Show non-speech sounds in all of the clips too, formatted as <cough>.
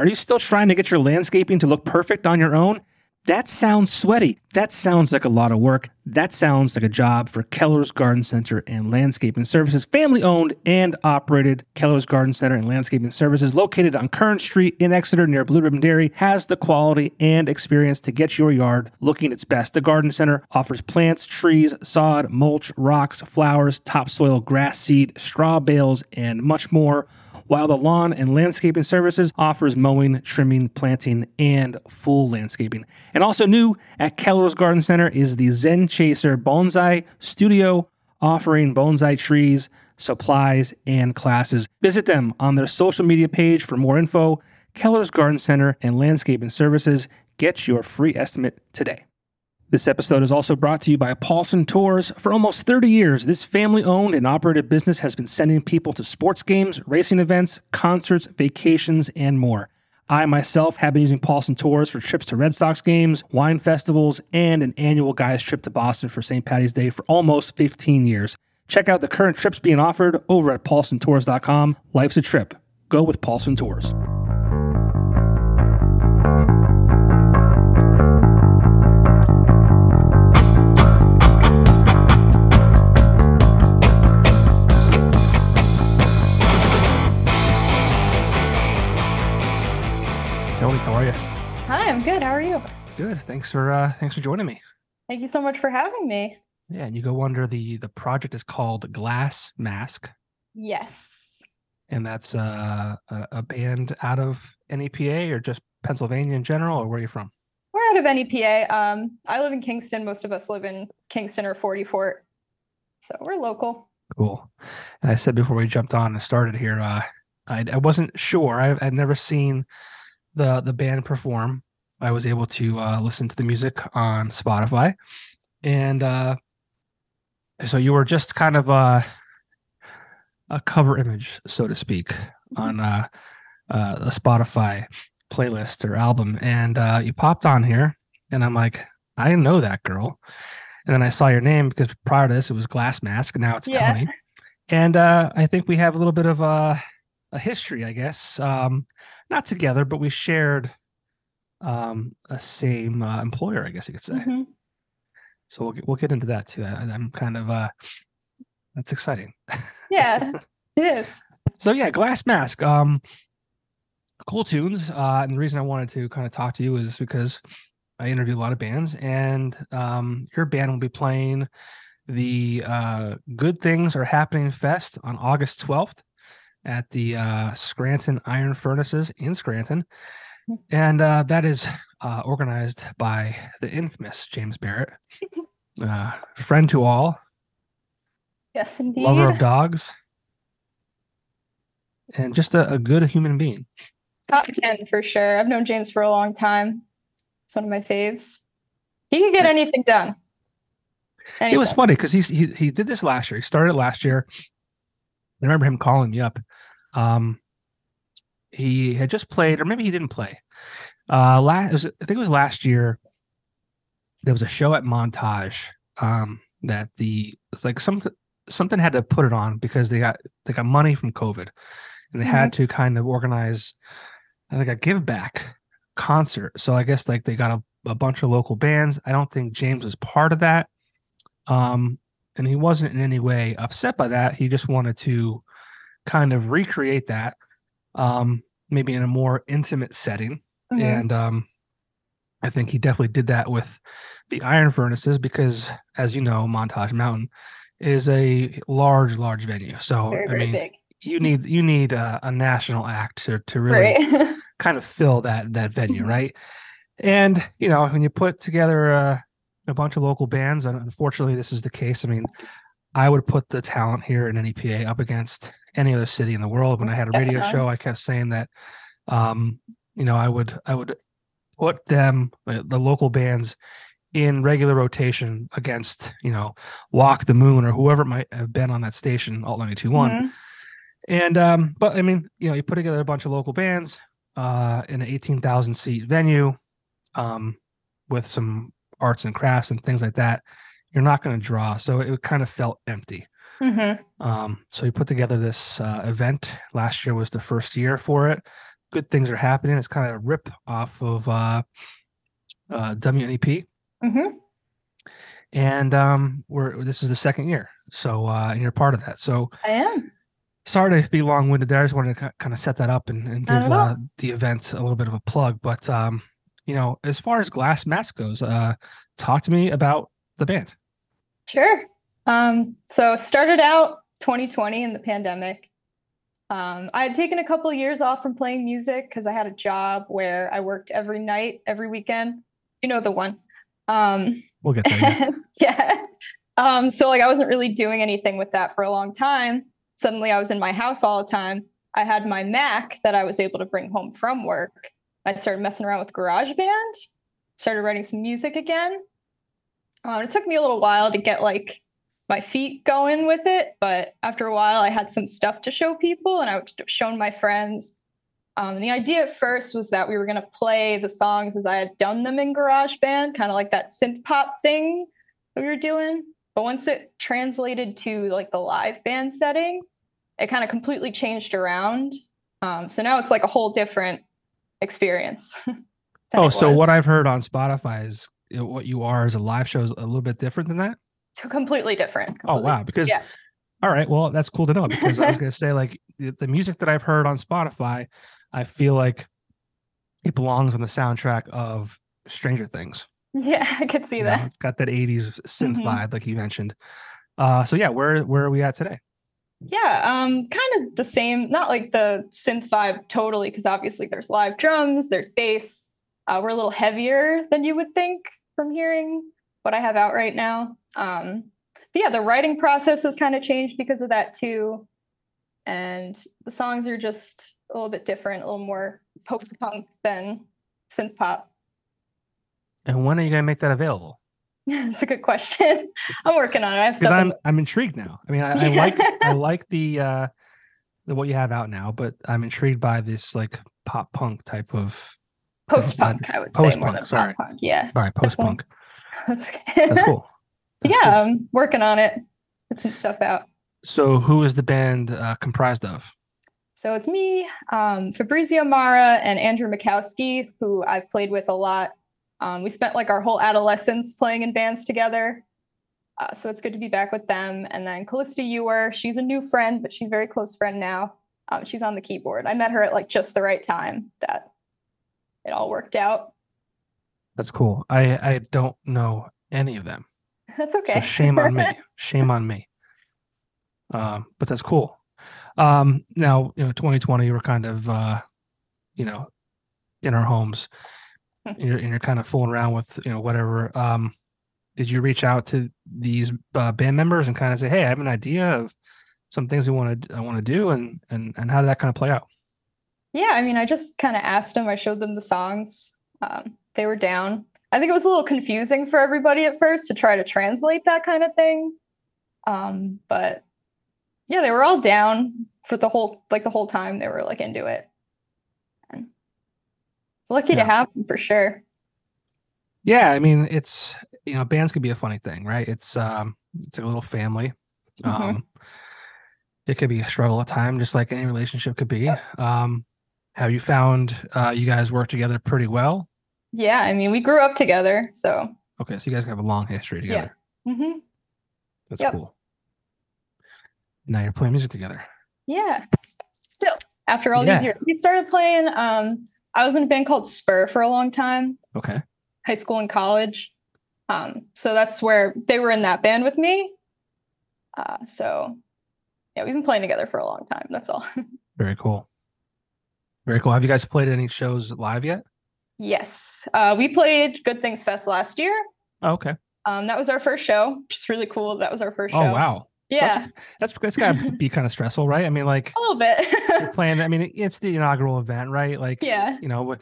Are you still trying to get your landscaping to look perfect on your own? That sounds sweaty. That sounds like a lot of work. That sounds like a job for Keller's Garden Center and Landscaping Services, family owned and operated. Keller's Garden Center and Landscaping Services, located on Kern Street in Exeter near Blue Ribbon Dairy, has the quality and experience to get your yard looking its best. The Garden Center offers plants, trees, sod, mulch, rocks, flowers, topsoil, grass seed, straw bales, and much more while the lawn and landscaping services offers mowing, trimming, planting, and full landscaping. And also new at Keller's Garden Center is the Zen Chaser Bonsai Studio, offering bonsai trees, supplies, and classes. Visit them on their social media page for more info. Keller's Garden Center and Landscaping Services. Get your free estimate today. This episode is also brought to you by Paulson Tours. For almost 30 years, this family owned and operated business has been sending people to sports games, racing events, concerts, vacations, and more. I myself have been using Paulson Tours for trips to Red Sox games, wine festivals, and an annual guys trip to Boston for St. Patty's Day for almost 15 years. Check out the current trips being offered over at paulsontours.com. Life's a trip. Go with Paulson Tours. How are you? Hi, I'm good. How are you? Good. Thanks for uh, thanks for joining me. Thank you so much for having me. Yeah, and you go under the the project is called Glass Mask, Yes. and that's uh, a, a band out of NEPA or just Pennsylvania in general, or where are you from? We're out of NEPA. Um, I live in Kingston. Most of us live in Kingston or 40 Fort. So we're local. Cool. And I said before we jumped on and started here, uh, I, I wasn't sure. I, I've never seen the the band perform. I was able to uh, listen to the music on Spotify, and uh, so you were just kind of uh, a cover image, so to speak, on uh, uh, a Spotify playlist or album, and uh, you popped on here, and I'm like, I didn't know that girl, and then I saw your name because prior to this it was Glass Mask, and now it's Yeah. Toni, and uh, I think we have a little bit of a a history, I guess. Um, not together, but we shared um, a same uh, employer, I guess you could say. Mhm. So we'll get, we'll get into that too. I, I'm kind of uh, that's exciting. Yeah, <laughs> it is. So yeah, Glass Mask. Um, cool tunes. Uh, and the reason I wanted to kind of talk to you is because I interview a lot of bands, and um, your band will be playing the uh, Good Things Are Happening Fest on August 12th at the uh, Scranton Iron Furnaces in Scranton. And uh, that is uh, organized by the infamous James Barrett, <laughs> uh, friend to all, Yes, indeed. lover of dogs, and just a, a good human being. Top 10 for sure. I've known James for a long time. It's one of my faves. He can get anything done. It was funny because he he did this last year. He started last year. I remember him calling me up. Um, he had just played, or maybe he didn't play. Uh, last was, I think it was last year. There was a show at Montage. Um, that the it's like some something had to put it on because they got they got money from COVID, and they had to kind of organize like a give back concert. So I guess like they got a, a bunch of local bands. I don't think James was part of that. Um, and he wasn't in any way upset by that. He just wanted to kind of recreate that, um, maybe in a more intimate setting. Mhm. And um, I think he definitely did that with the iron furnaces because, as you know, Montage Mountain is a large, large venue. So very, I mean, big. you need you need a, a national act to to really Right. <laughs> kind of fill that that venue, Mhm. right? And you know, when you put together uh, a bunch of local bands, and unfortunately, this is the case. I mean, I would put the talent here in NEPA up against any other city in the world. When I had a radio show, I kept saying that um, you know, I would I would put them uh, the local bands in regular rotation against you know Walk the Moon or whoever it might have been on that station Alt ninety two one. And um, but I mean, you know, you put together a bunch of local bands uh in an 18,000 seat venue um with some arts and crafts and things like that. You're not going to draw, so it kind of felt empty. Mhm. Um, so we put together this uh, event. Last year was the first year for it. Good things are happening. It's kind of a rip off of uh, uh, WNEP, Mhm. and um, we're this is the second year. So uh, and you're part of that. So I am. sorry to be long winded there. I just wanted to kind of set that up and, and give uh, the event a little bit of a plug. But um, you know, as far as Glass Mask goes, uh, talk to me about the band. Sure. Um, so started out 2020 in the pandemic. Um, I had taken a couple years off from playing music because I had a job where I worked every night, every weekend. You know the one. Um, We'll get there. yeah. <laughs> yeah. Um, so like I wasn't really doing anything with that for a long time. Suddenly I was in my house all the time. I had my Mac that I was able to bring home from work. I started messing around with GarageBand, started writing some music again. Um, it took me a little while to get like my feet going with it, but after a while I had some stuff to show people and I would shown my friends. Um, the idea at first was that we were going to play the songs as I had done them in GarageBand, kind of like that synth pop thing that we were doing. But once it translated to like the live band setting, it kind of completely changed around. Um, so now it's like a whole different experience. <laughs> Oh, so was. what I've heard on Spotify is what you are as a live show is a little bit different than that. So completely different. Oh wow! Because yeah. all right, well that's cool to know because I was <laughs> going to say like the, music that I've heard on Spotify, I feel like it belongs on the soundtrack of Stranger Things. Yeah, <laughs> I could see you know? that. It's got that '80s synth Mhm. vibe, like you mentioned. Uh, so yeah, where where are we at today? Yeah, um, kind of the same, not like the synth vibe totally, because obviously there's live drums, there's bass. Uh, we're a little heavier than you would think from hearing what I have out right now. Um, but yeah, the writing process has kind of changed because of that too. And the songs are just a little bit different, a little more post punk than synth pop. And when are you going to make that available? <laughs> That's a good question. <laughs> I'm working on it. Because I'm I'm intrigued now. I mean, I, I like <laughs> I like the uh the what you have out now, but I'm intrigued by this like pop punk type of post punk, I would say more Post-punk, than sorry. pop punk. Yeah, all right post punk. that's okay. That's cool. That's yeah, cool. I'm working on it. Put some stuff out. So who is the band uh, comprised of? So it's me, um, Fabrizio Mara, and Andrew Mikowski, who I've played with a lot. Um, we spent like our whole adolescence playing in bands together. Uh, so it's good to be back with them. And then Callista Ewer, she's a new friend, but she's a very close friend now. Um, she's on the keyboard. I met her at like just the right time that it all worked out. That's cool. I I don't know any of them. <laughs> That's okay. So shame on me. <laughs> Shame on me. Um, but that's cool. Um, now you know, 2020, we're kind of uh, you know, in our homes, you're, and you're kind of fooling around with you know whatever. Um, did you reach out to these uh, band members and kind of say, "Hey, I have an idea of some things we want to I want to do," and and and how did that kind of play out? Yeah, I mean, I just kind of asked them. I showed them the songs. Um, they were down. I think it was a little confusing for everybody at first to try to translate that kind of thing. Um, but yeah, they were all down for the whole like the whole time. They were like into it. Lucky Yeah. to have them for sure. Yeah, I mean, it's you know, bands can be a funny thing, right? It's um, it's a little family. Mhm. Um, it could be a struggle at time, just like any relationship could be. Um, have you found uh, you guys work together pretty well? Yeah, I mean, we grew up together, so Okay, so you guys have a long history Yeah. together. mhm. That's Yep. cool. Now you're playing music together. yeah. Still, after all Yeah. these years, we started playing. Um, I was in a band called Spur for a long time. Okay. high school and college. Um, so that's where they were in that band with me. Uh, so yeah, we've been playing together for a long time. That's all. <laughs> Very cool. Very cool. Have you guys played any shows live yet? yes, uh, we played Good Things Fest last year. Oh, okay. Um, that was our first show, which is really cool. That was our first show. Oh wow. Yeah, that's that's got to be kind of stressful, right? I mean, like a little bit. <laughs> playing. I mean, it's the inaugural event, right? Like, yeah, you know,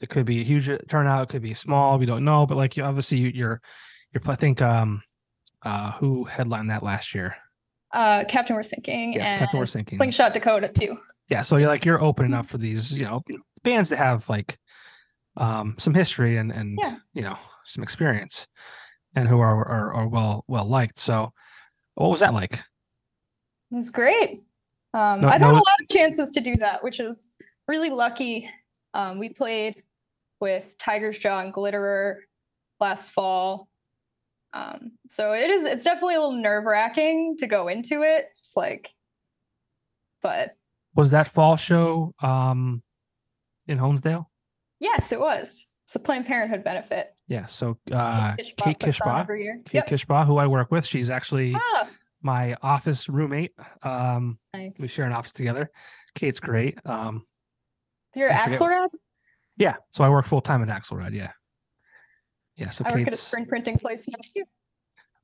it could be a huge turnout, it could be small. We don't know, but like, you obviously you're you're. I think um, uh, who headlined that last year? Uh, Captain We're Sinking. Yes, Captain We're Sinking. Slingshot Dakota too. Yeah, so you're like you're opening up for these, you know, bands that have like um some history and and Yeah. you know some experience and who are are, are well well liked. So, what was that like? It was great. Um, No- I've no- had a lot of chances to do that, which is really lucky. Um, we played with Tiger's Jaw and Glitterer last fall. Um, so it is it's definitely a little nerve wracking to go into it. It's like but Was that fall show um in Holmesdale? yes, it was. It's a Planned Parenthood benefit. Yeah. So uh Kate Kishbaugh. Kate Yep. Kishbaugh, who I work with, she's actually Ah, my office roommate. Um, nice. we share an office together. Kate's great. Um, You're I forget- Axelrad? yeah. So I work full time at Axelrad. Yeah. Yeah. So I work at a Kate's. screen printing place now too.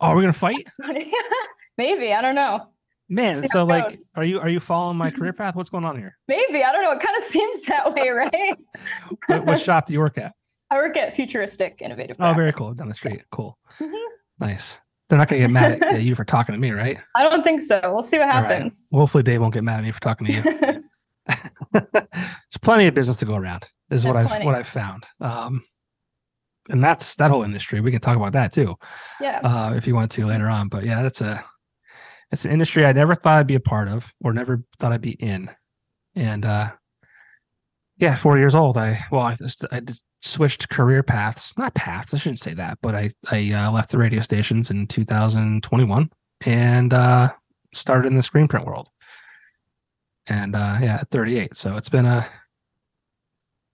Oh, are we're gonna fight, <laughs> Maybe, I don't know. man. See So like, goes. are you are you following my career <laughs> path? What's going on here? Maybe, I don't know. It kind of <laughs> seems that way, right? What, what shop do you work at? I work at Futuristic Innovative. Oh, very cool. Down the street. Cool. Mhm. Nice. They're not gonna get mad at, you for talking to me, right? <laughs> I don't think so. We'll see what All right. happens. Well, hopefully Dave won't get mad at me for talking to you. <laughs> <laughs> There's plenty of business to go around. Is Yeah, what I've what I've found. Um, and that's that whole industry. We can talk about that too, yeah. uh, if you want to later on. But yeah, that's a it's an industry I never thought I'd be a part of, or never thought I'd be in. And uh, yeah, four years old. I well, I just I just switched career paths. Not paths. I shouldn't say that, but I I uh, left the radio stations in 2021 and uh, started in the screen print world. And uh, yeah, at 38. So it's been a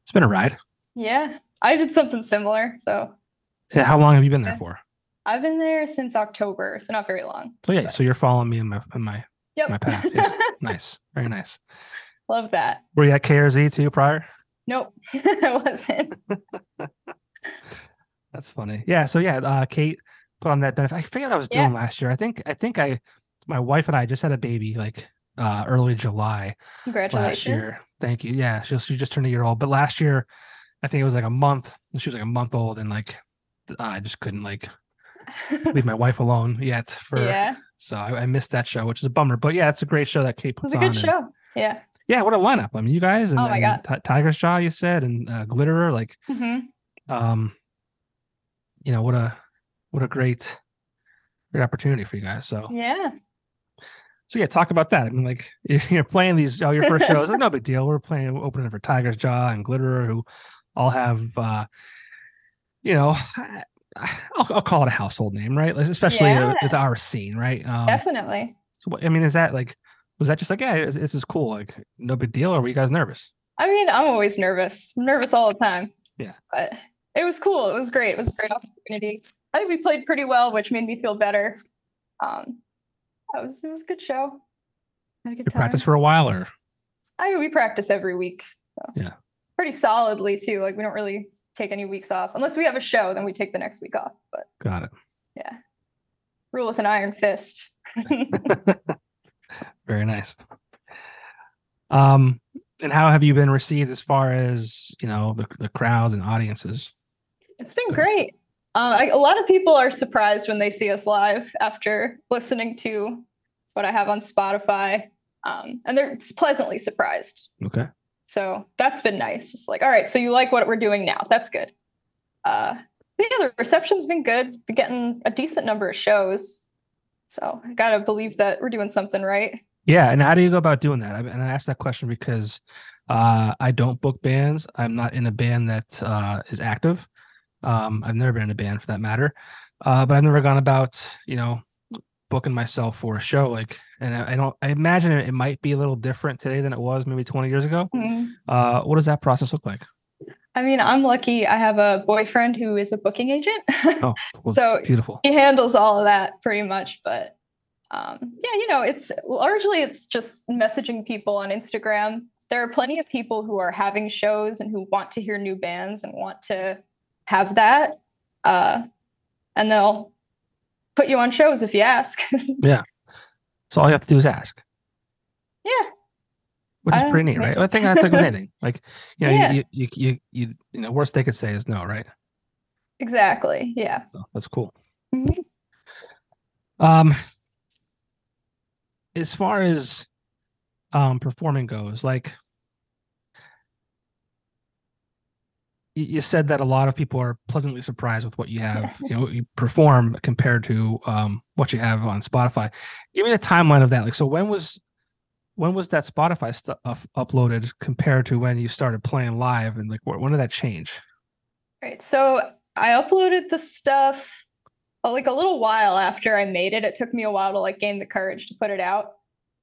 it's been a ride. yeah. I did something similar. So Yeah, how long have you been there for? I've been there since October, so not very long. So yeah, so you're following me in my in my Yep. my path. Yeah. <laughs> nice, very nice. Love that. Were you at KRZ too prior? Nope. <laughs> I wasn't. <laughs> That's funny. Yeah. So yeah, uh, Kate put on that benefit. I forget what I was Yeah. doing last year. I think I think I my wife and I just had a baby like uh early July Congratulations. last year. Thank you. Yeah, she she just turned a year old. But last year, I think it was like a month. She was like a month old, and like I just couldn't like leave my <laughs> wife alone yet. For yeah. so I, I missed that show, which is a bummer. But yeah, it's a great show that Kate It was puts a good on. show. Yeah. Yeah, what a lineup! I mean, you guys and, Oh my and Ti- Tiger's Jaw, you said, and uh, Glitterer, like hmm um you know what a what a great great opportunity for you guys so Yeah. so yeah talk about that i mean like <laughs> you're playing these oh your first <laughs> shows no big deal we're playing opening for tiger's jaw and glitterer who all have uh you know <sighs> I'll, I'll call it a household name right especially uh, Yeah. with our scene right um Definitely. so i mean is that like was that just like yeah this, is cool like no big deal or were you guys nervous I mean, I'm always nervous. I'm nervous all the time. Yeah. But it was cool. It was great. It was a great opportunity. I think we played pretty well, which made me feel better. Um, that was it was a good show. Had a good you time. practice for a while or I mean, we practice every week. So. Yeah. Pretty solidly too. Like we don't really take any weeks off unless we have a show. Then we take the next week off. But got it yeah, rule with an iron fist. <laughs> <laughs> Very nice. Um, and how have you been received as far as you know the the crowds and audiences? It's been great. Uh, I, a lot of people are surprised when they see us live after listening to what I have on Spotify, um, and they're pleasantly surprised. Okay, So that's been nice. Just like, all right, so you like what we're doing now? That's good. Uh, yeah, the reception's been good. Been getting a decent number of shows. So I gotta believe that we're doing something right. yeah. And how do you go about doing that? I, and I asked that question because uh, I don't book bands. I'm not in a band that uh, is active. Um, I've never been in a band for that matter, uh, but I've never gone about you know booking myself for a show like. And I, I don't. I imagine it, it might be a little different today than it was maybe 20 years ago. Uh, what does that process look like? I mean, I'm lucky. I have a boyfriend who is a booking agent. Oh, <laughs> well, So beautiful. he handles all of that pretty much but um, yeah you know it's largely it's just messaging people on instagram there are plenty of people who are having shows and who want to hear new bands and want to have that uh, and they'll put you on shows if you ask <laughs> yeah. So all you have to do is ask. Yeah. Which is pretty neat, right? I think that's like with anything. Like, you know, Yeah. you, you, you, you, you, know, worst they could say is no, right? Exactly. Yeah. So that's cool. Mhm. Um, as far as um performing goes, like you, you said that a lot of people are pleasantly surprised with what you have, <laughs> you know, you perform compared to um what you have on Spotify. Give me the timeline of that. Like, so when was when was that Spotify stuff uploaded compared to when you started playing live, and like when did that change? Right. So I uploaded the stuff uh, like a little while after I made it. It took me a while to like gain the courage to put it out.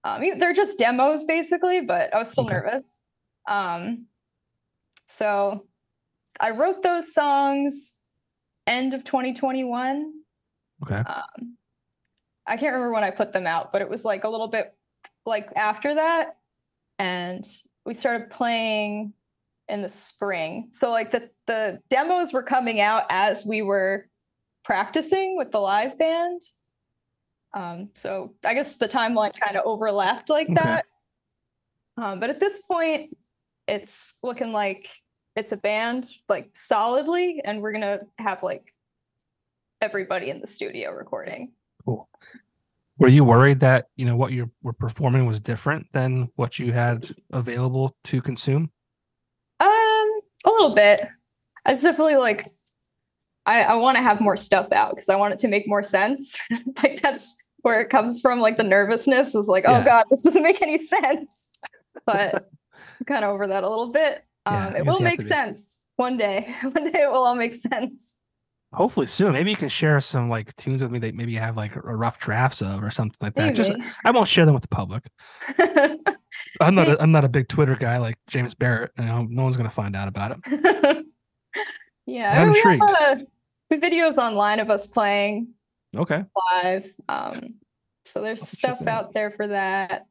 Um, they're just demos basically, but I was still Okay. nervous. Um, so I wrote those songs end of 2021. Okay. Um, I can't remember when I put them out, but it was like a little bit like after that. And we started playing in the spring. So like the the demos were coming out as we were practicing with the live band. Um, so I guess the timeline kind of overlapped like Okay. that. Um, but at this point, it's looking like it's a band like solidly, and we're gonna have like everybody in the studio recording. Cool. Were you worried that you know what you were performing was different than what you had available to consume? Um, a little bit. I just definitely like. I I want to have more stuff out because I want it to make more sense. <laughs> like that's where it comes from. Like the nervousness is like, Yeah. oh god, this doesn't make any sense. But I'm kind of over that a little bit. Um, I it will make sense one day. <laughs> one day it will all make sense. Hopefully soon. Maybe you can share some like tunes with me that maybe you have like a rough drafts of or something like that. Just I won't share them with the public. <laughs> I'm not a, I'm not a big Twitter guy like James Barrett. You know, no one's gonna find out about it. <laughs> yeah, I'm we intrigued. have uh, videos online of us playing Okay. live. Um, so there's I'll stuff out. out there for that.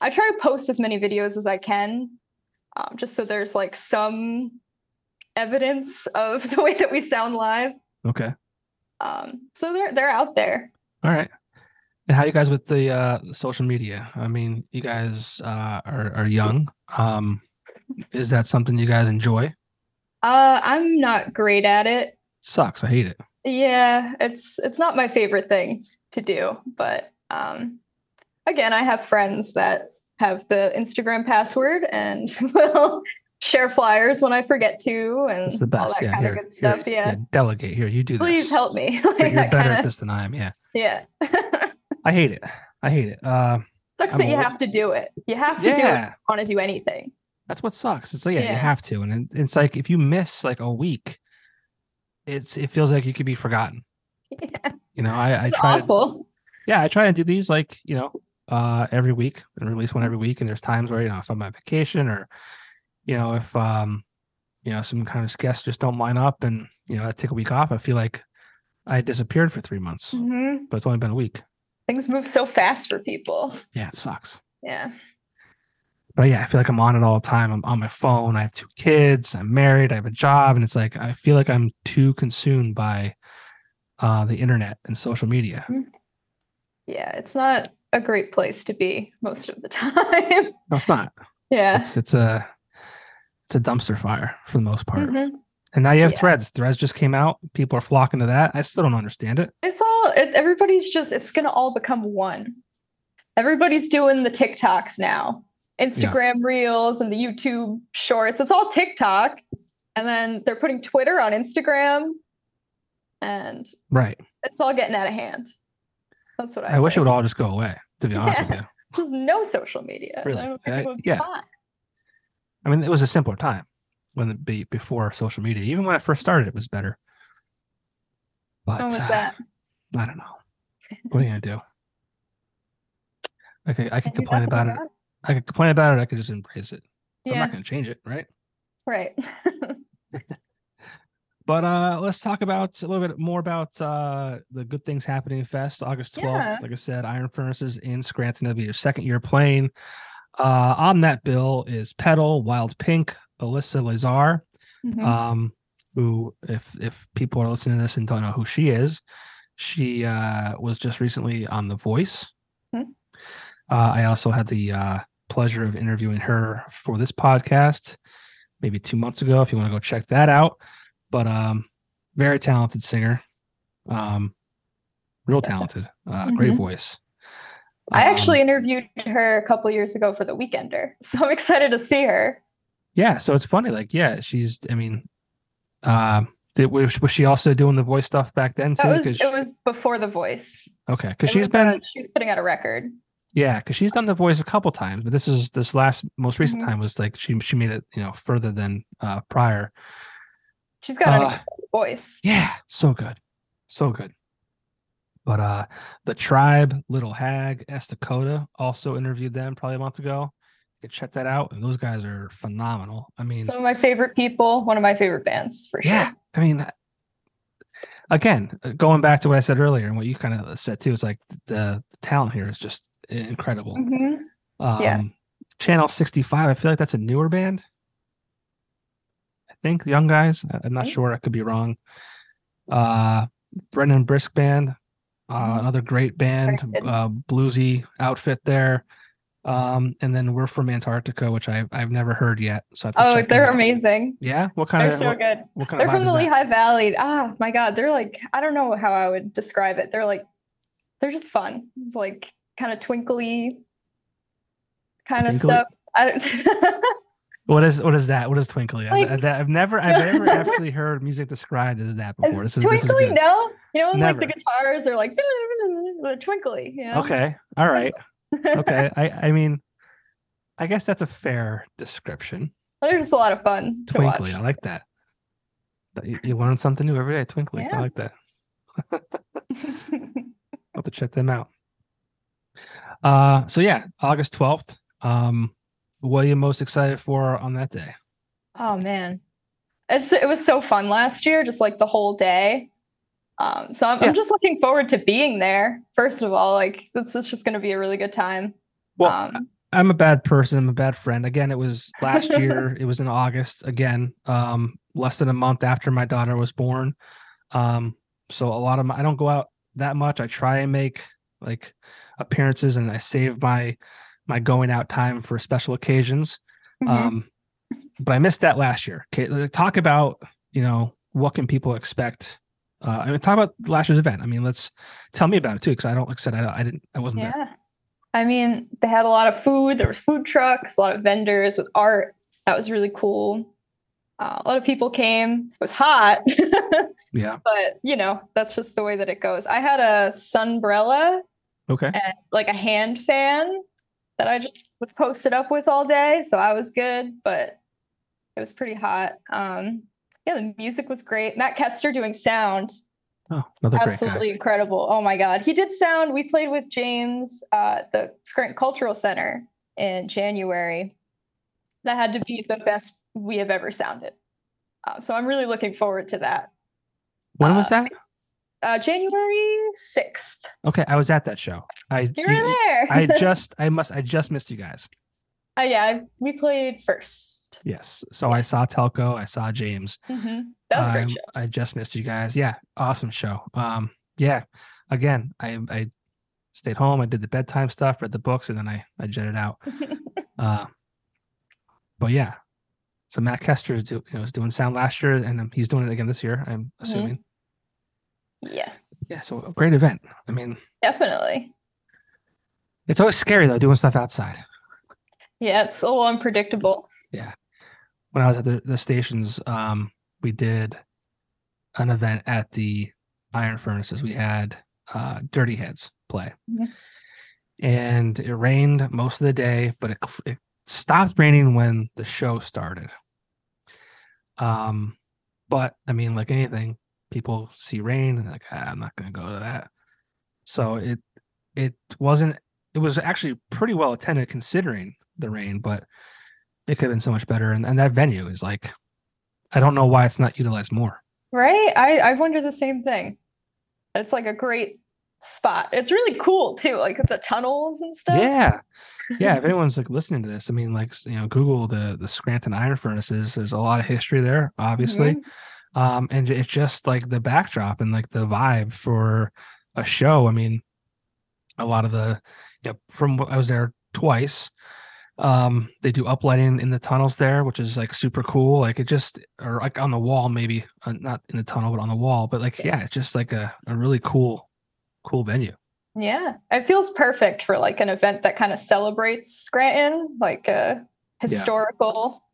I try to post as many videos as I can, um, just so there's like some evidence of <laughs> the way that we sound live. Okay. Um, so they're they're out there. All right. And how you guys with the uh social media? I mean, you guys uh are are young. Um is that something you guys enjoy? Uh, I'm not great at it. Sucks. I hate it. Yeah, it's it's not my favorite thing to do, but um, again, I have friends that have the Instagram password and <laughs> will share flyers when I forget to and It's the all that Yeah. kind Here, of good stuff. here, yeah. Delegate here. You do this. please help me. <laughs> You're, like you're better kind at this than I am. Yeah. yeah. <laughs> I hate it. I hate it. Uh Sucks I'm that you old. have to do it. You have to do it yeah. you want to do anything. That's what sucks. It's like yeah, you have to. And it- it's like if you miss like a week, it's it feels like you could be forgotten. <laughs> Yeah, You know, I, I it's try to yeah, I try and do these like, you know, uh every week and release one every week. And there's times where, you know, if I'm on vacation or, you know, if um, you know, some kind of guests just don't line up and, you know, I take a week off, I feel like I disappeared for three months. Mhm. But it's only been a week. Things move so fast for people. Yeah, it sucks. Yeah. But yeah, I feel like I'm on it all the time. I'm on my phone. I have two kids. I'm married. I have a job. And it's like I feel like I'm too consumed by uh the internet and social media. Yeah, it's not a great place to be most of the <laughs> time. No, it's not. yeah. It's it's a it's a dumpster fire for the most part. Mhm. And now you have Yeah. threads. Threads just came out. People are flocking to that. I still don't understand it. It's all it, everybody's just it's gonna all become one. Everybody's doing the TikToks now. Instagram reels and the YouTube shorts. It's all TikTok. And then they're putting Twitter on Instagram. And Right. it's all getting out of hand. That's what I I wish it would all just go away, to be honest with you. <laughs> Just no social media. Really? I don't think I- it would be yeah. fine. I mean, it was a simpler time when it be before social media. Even when I first started, it was better. But uh, that? I don't know. What are you gonna do? Okay, I could Can't complain about it. I could complain about it. I could just embrace it. So I'm not gonna change it, right? right. <laughs> But uh let's talk about a little bit more about uh the Good Things Happening Fest, August 12th. Yeah. Like I said, Iron Furnaces in Scranton. It'll be your second year playing. Uh on that bill is Petal, Wild Pink, Alyssa Lazar. Mhm. um who if if people are listening to this and don't know who she is she uh was just recently on the voice Hmm. Uh, I also had the uh, pleasure of interviewing her for this podcast maybe two months ago. If you want to go check that out, but um, very talented singer, um, real talented, uh, great Mhm. voice. I Um, actually interviewed her a couple years ago for the Weekender, <laughs> so I'm excited to see her. yeah. So it's funny, like yeah, she's. I mean, um, did, was was she also doing the voice stuff back then too? Was it was before The Voice. okay, because she's was, been uh, she's putting out a record. Yeah, because she's done the voice a couple times, but this is this last most recent Mhm. time was like she she made it you know further than uh prior. She's got Uh, incredible voice. Yeah, so good, so good. But uh, the tribe, Little Hag, S Dakota also interviewed them probably a month ago. You can check that out, and those guys are phenomenal. I mean, Some of my favorite people, one of my favorite bands for yeah, sure. Yeah, I mean, again, uh, going back to what I said earlier and what you kind of said too, it's like the, the talent here is just incredible. Mhm. Um, Yeah. Channel 65, I feel like that's a newer band. I think Young Guys. I'm not Okay. sure. I could be wrong. Uh, Brendan Brisk Band, uh, another great band, uh, bluesy outfit there. Um, and then we're from Antarctica, which I I've never heard yet. So I Oh, they're amazing. Yeah, what kind They're of so what, good. what kind They're of from the? Lehigh Valley. Ah, my God. They're like, I don't know how I would describe it. They're like, they're just fun. It's like kind of twinkly kind of stuff. I don't <laughs> <laughs> What is what is that? What is twinkly? I've, Like- I've, I've never I've <laughs> never actually heard music described as that before. Is This is this is twinkly, good. no? You know, like the guitars, they're like <laughs> twinkly. You know? Okay, all right. okay <laughs> i i mean i guess that's a fair description they're just a lot of fun to twinkly i like that you, you learn something new every day twinkly i like that i'll have to check them out uh so yeah august 12th um what are you most excited for on that day oh man, it's it was so fun last year, just like the whole day. Um, so I'm, Yeah. I'm just looking forward to being there. First of all, like this is just going to be a really good time. well um, i'm a bad person i'm a bad friend again it was last <laughs> year it was in august again um less than a month after my daughter was born um so a lot of my i don't go out that much i try and make like appearances and i save my my going out time for special occasions mhm. um but i missed that last year okay talk about you know what can people expect uh i mean talk about last year's event i mean let's tell me about it too because i don't like i said i, I didn't i wasn't there Yeah. I mean, they had a lot of food. There were food trucks, a lot of vendors with art. That was really cool. Uh, a lot of people came. It was hot, <laughs> yeah but you know, that's just the way that it goes. I had a sunbrella okay and like a hand fan that I just was posted up with all day. So I was good, but it was pretty hot. Um, yeah, the music was great. Matt Kester doing sound oh another great absolutely incredible. Oh my god, he did sound. We played with James uh, at the Scranton Cultural Center in January. That had to be the best we have ever sounded. Uh, so I'm really looking forward to that. when was uh, that Uh, January sixth. okay i was at that show i You were there. i <laughs> just i must i just missed you guys Uh, yeah, we played first. yes so i saw telco i saw james hmm That was a great Um, show. I just missed you guys. Yeah, awesome show. Um, yeah, again, I I stayed home. I did the bedtime stuff, read the books, and then I I jetted out. <laughs> uh, but yeah, so Matt Kester is do, you know was doing sound last year, and um, he's doing it again this year. I'm Mm-hmm. Yes. Yeah, so a great event. I mean, definitely. it's always scary though doing stuff outside. Yeah, it's a little unpredictable. Yeah. When I was at the, the stations, um, we did an event at the Iron Furnaces. We had uh, Dirty Heads play. Mhm. and it rained most of the day, but it, it stopped raining when the show started. Um, but I mean, like anything, people see rain and like, "Ah, I'm not going to go to that. So it it wasn't. It was actually pretty well attended considering the rain, but it could have been so much better. And and that venue is like, I don't know why it's not utilized more. Right? I I wonder the same thing. It's like a great spot. It's really cool too, like the tunnels and stuff. Yeah. Yeah. If <laughs> anyone's like listening to this, I mean, like, you know, Google the the Scranton Iron Furnaces. There's a lot of history there, obviously. Mhm. Um, and it's just like the backdrop and like the vibe for a show. I mean, a lot of the, Yep. From what I was there twice. Um, they do uplighting in the tunnels there, which is like super cool. Like it just, or like on the wall, maybe uh, not in the tunnel, but on the wall. But like, yeah, it's just like a, a really cool, cool venue. Yeah, it feels perfect for like an event that kind of celebrates Scranton, like a historical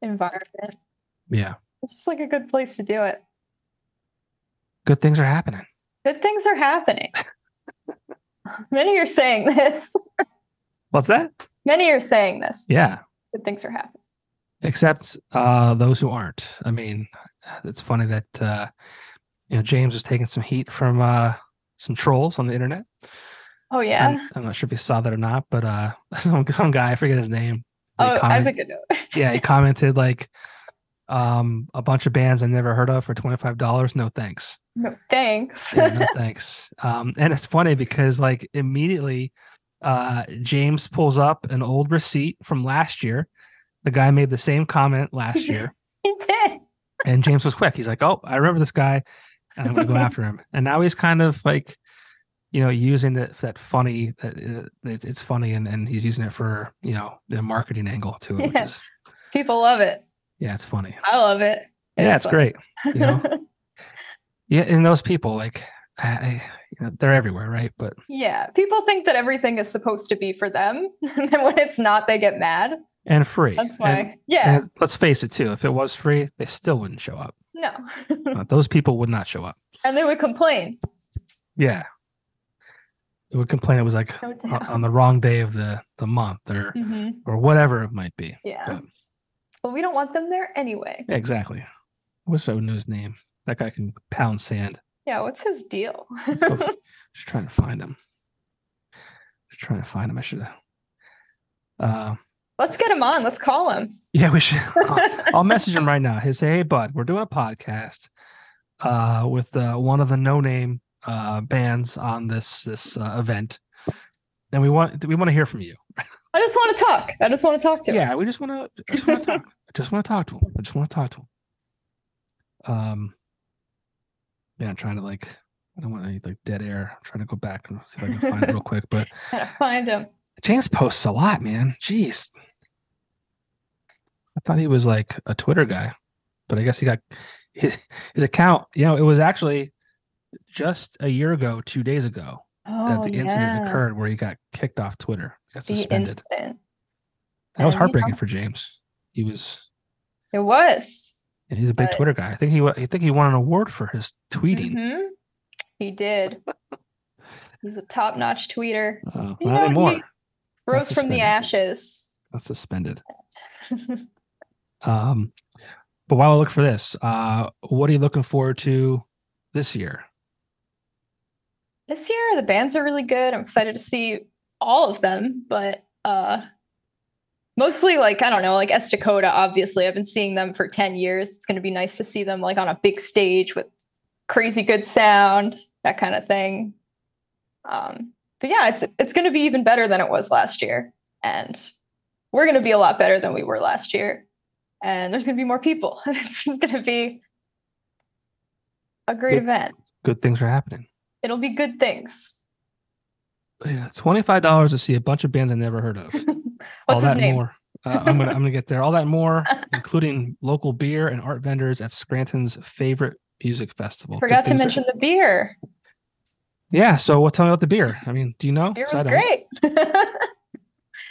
environment. Yeah. It's just like a good place to do it. Good things are happening. Good things are happening. <laughs> Many are saying this. What's that? Many are saying this. Yeah. Good things are happening. Except uh, those who aren't. I mean, it's funny that uh, you know James was taking some heat from uh, some trolls on the internet. Oh yeah. I'm, I'm not sure if you saw that or not, but uh, <laughs> some some guy I forget his name. oh, I comment- think I know. yeah, he commented like um, a bunch of bands I never heard of for twenty five dollars. No thanks. No, thanks. Yeah, no <laughs> thanks. Um, and it's funny because like immediately, uh, James pulls up an old receipt from last year. The guy made the same comment last year, <laughs> he did. and James was quick. He's like, "Oh, I remember this guy, and I'm gonna go after him." And now he's kind of like, you know, using that that funny. That uh, it- it's funny, and and he's using it for you know the marketing angle to it, which Yeah. is People love it. Yeah, it's funny. I love it. yeah, it's fun. great. You know, <laughs> yeah, and those people like, I, I you know, they're everywhere, right? But yeah. People think that everything is supposed to be for them. <laughs> and then when it's not, they get mad. and free. That's And- why. yeah. And let's face it, too. If it was free, they still wouldn't show up. no. Uh, those people would not show up. <laughs> and they would complain. Yeah, they would complain it was like No on, on the wrong day of the the month or hmm or whatever it might be. Yeah. But- But we don't want them there anyway. Exactly. I wish I would know his name. That guy can pound sand. Yeah. What's his deal? Let's go. <laughs> just trying to find him. Just trying to find him. I should have. Uh, Let's get him on. Let's call him. yeah, we should. <laughs> I'll, I'll message him right now. He'll say, "Hey, bud, we're doing a podcast uh, with uh, one of the no-name uh, bands on this this uh, event, and we want we want to hear from you. <laughs> I just want to talk. I just want to talk to him. Yeah, we just want to just want to talk. I just want <laughs> to talk to him. I just want to talk to him. Um, yeah, I'm trying to like. I don't want any like dead air. I'm trying to go back and see if I can find it real quick. But <laughs> find him. James posts a lot, man. Jeez. I thought he was like a Twitter guy, but I guess he got <laughs> his, his account. You know, it was actually just a year ago, two days ago, that Oh, the incident yeah. occurred where he got kicked off Twitter, got suspended. That was you heartbreaking know, for James. He was, It was. and he's a big But- Twitter guy. I think he, I think he won an award for his tweeting. Mhm. He did. <laughs> He's a top-notch tweeter. Uh, You not anymore. Rose from the ashes. That's suspended. <laughs> Um, but while I look for this, uh, what are you looking forward to this year? this year the bands are really good. I'm excited to see all of them, but uh mostly like I don't know, like Estakota obviously. I've been seeing them for 10 years. It's going to be nice to see them like on a big stage with crazy good sound, that kind of thing. Um but yeah, it's it's going to be even better than it was last year and we're going to be a lot better than we were last year. And there's going to be more people. And <laughs> it's just going to be a great Good. event. Good things are happening. It'll be good things. Yeah, twenty five dollars to see a bunch of bands I never heard of. <laughs> All that his name? more. Uh, I'm gonna <laughs> I'm gonna get there. All that more, <laughs> including local beer and art vendors at Scranton's favorite music festival. Forgot to are- mention the beer. yeah. So, what? Tell me about the beer. I mean, do you know? Beer was great.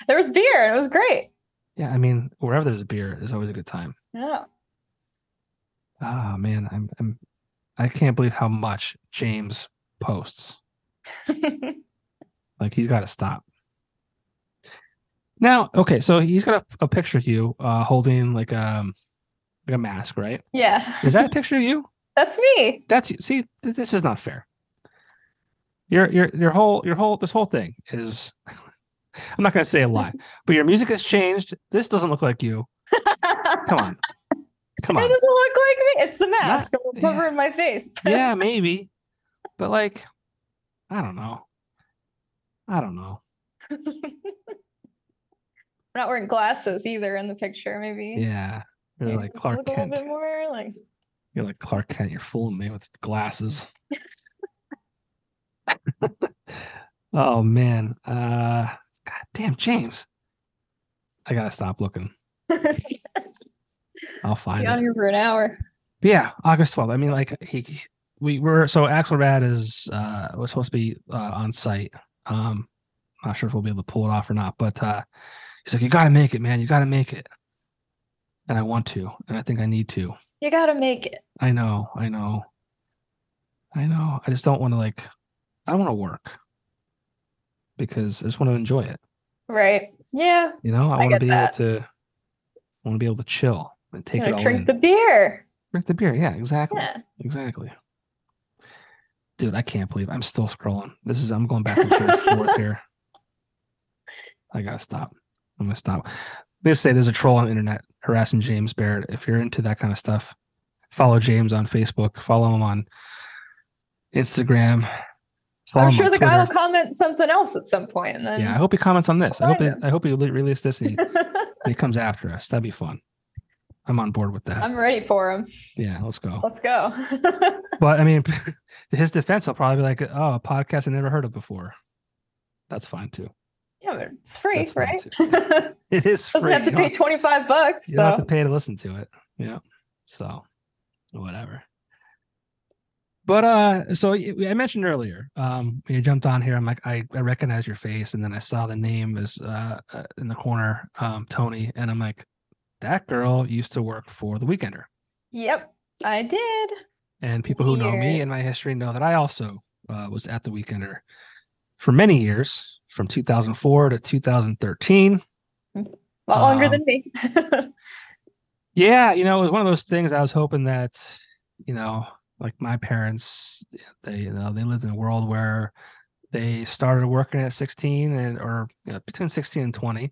there was beer. It was great. Yeah, I mean, wherever there's a beer, there's always a good time. Yeah. Oh man, I'm I'm I can't believe how much James posts. Like he's got to stop. Now, okay, so he's got a, a picture of you uh, holding like um like a mask, right? yeah. Is that a <laughs> picture of you? That's me. That's you. See, th- this is not fair. Your your your whole your whole this whole thing is. <laughs> I'm not going to say a lie, but your music has changed. This doesn't look like you. Come on, come on. It doesn't look like me. It's the mask. Not- covering my face. yeah, <laughs> maybe, but like, I don't know. I don't know. I'm <laughs> not wearing glasses either in the picture. Maybe. Yeah, you're like Clark look a Kent. little bit more like. You're like Clark Kent. You're fooling me with glasses. <laughs> Oh man. Uh God damn, James. I gotta stop looking. <laughs> I'll find Be it. on here for an hour. Yeah, August 12th. I mean, like he, we were so Axelrad is uh was supposed to be uh, on site. Um, not sure if we'll be able to pull it off or not, but uh he's like, You gotta make it, man, you gotta make it. And I want to, and I think I need to. You gotta make it. I know, I know. I know. I just don't want to like I don't want to work because I just want to enjoy it. Right. Yeah. You know, I, I want to be that. able to I want to be able to chill and take it all drink in. the beer. Drink the beer. Yeah, exactly. Yeah. Exactly. Dude, I can't believe I'm still scrolling. This is I'm going back and <laughs> forth here. I gotta stop. I'm gonna stop. They say there's a troll on the internet harassing James Barrett. If you're into that kind of stuff, follow James on Facebook, follow him on Instagram. Follow I'm sure the guy will comment something else at some point, and then Yeah, I hope he comments on this. I hope he, I hope he re- releases this and he, and he comes after us. That'd be fun. I'm on board with that. I'm ready for him. yeah, let's go. Let's go. <laughs> But I mean, <laughs> his defense, he'll probably be like, "Oh, a podcast I never heard of before." That's fine too. yeah, but it's free, That's right? Doesn't <laughs> It is free. have to you pay don't, 25 bucks. you don't have to pay to listen to it. Yeah. So, whatever. But uh, so I mentioned earlier, um, when you jumped on here, I'm like, I, I recognize your face, and then I saw the name is uh, uh in the corner, um, Toni, and I'm like, that girl used to work for the Weekender. yep, I did. And people who know me and my history know that I also uh, was at the Weekender for many years, from 2004 to 2013. A lot longer Um, than me. <laughs> Yeah, you know, it was one of those things. I was hoping that, you know, like my parents, they you know they lived in a world where they started working at 16 and or you know, between 16 and 20,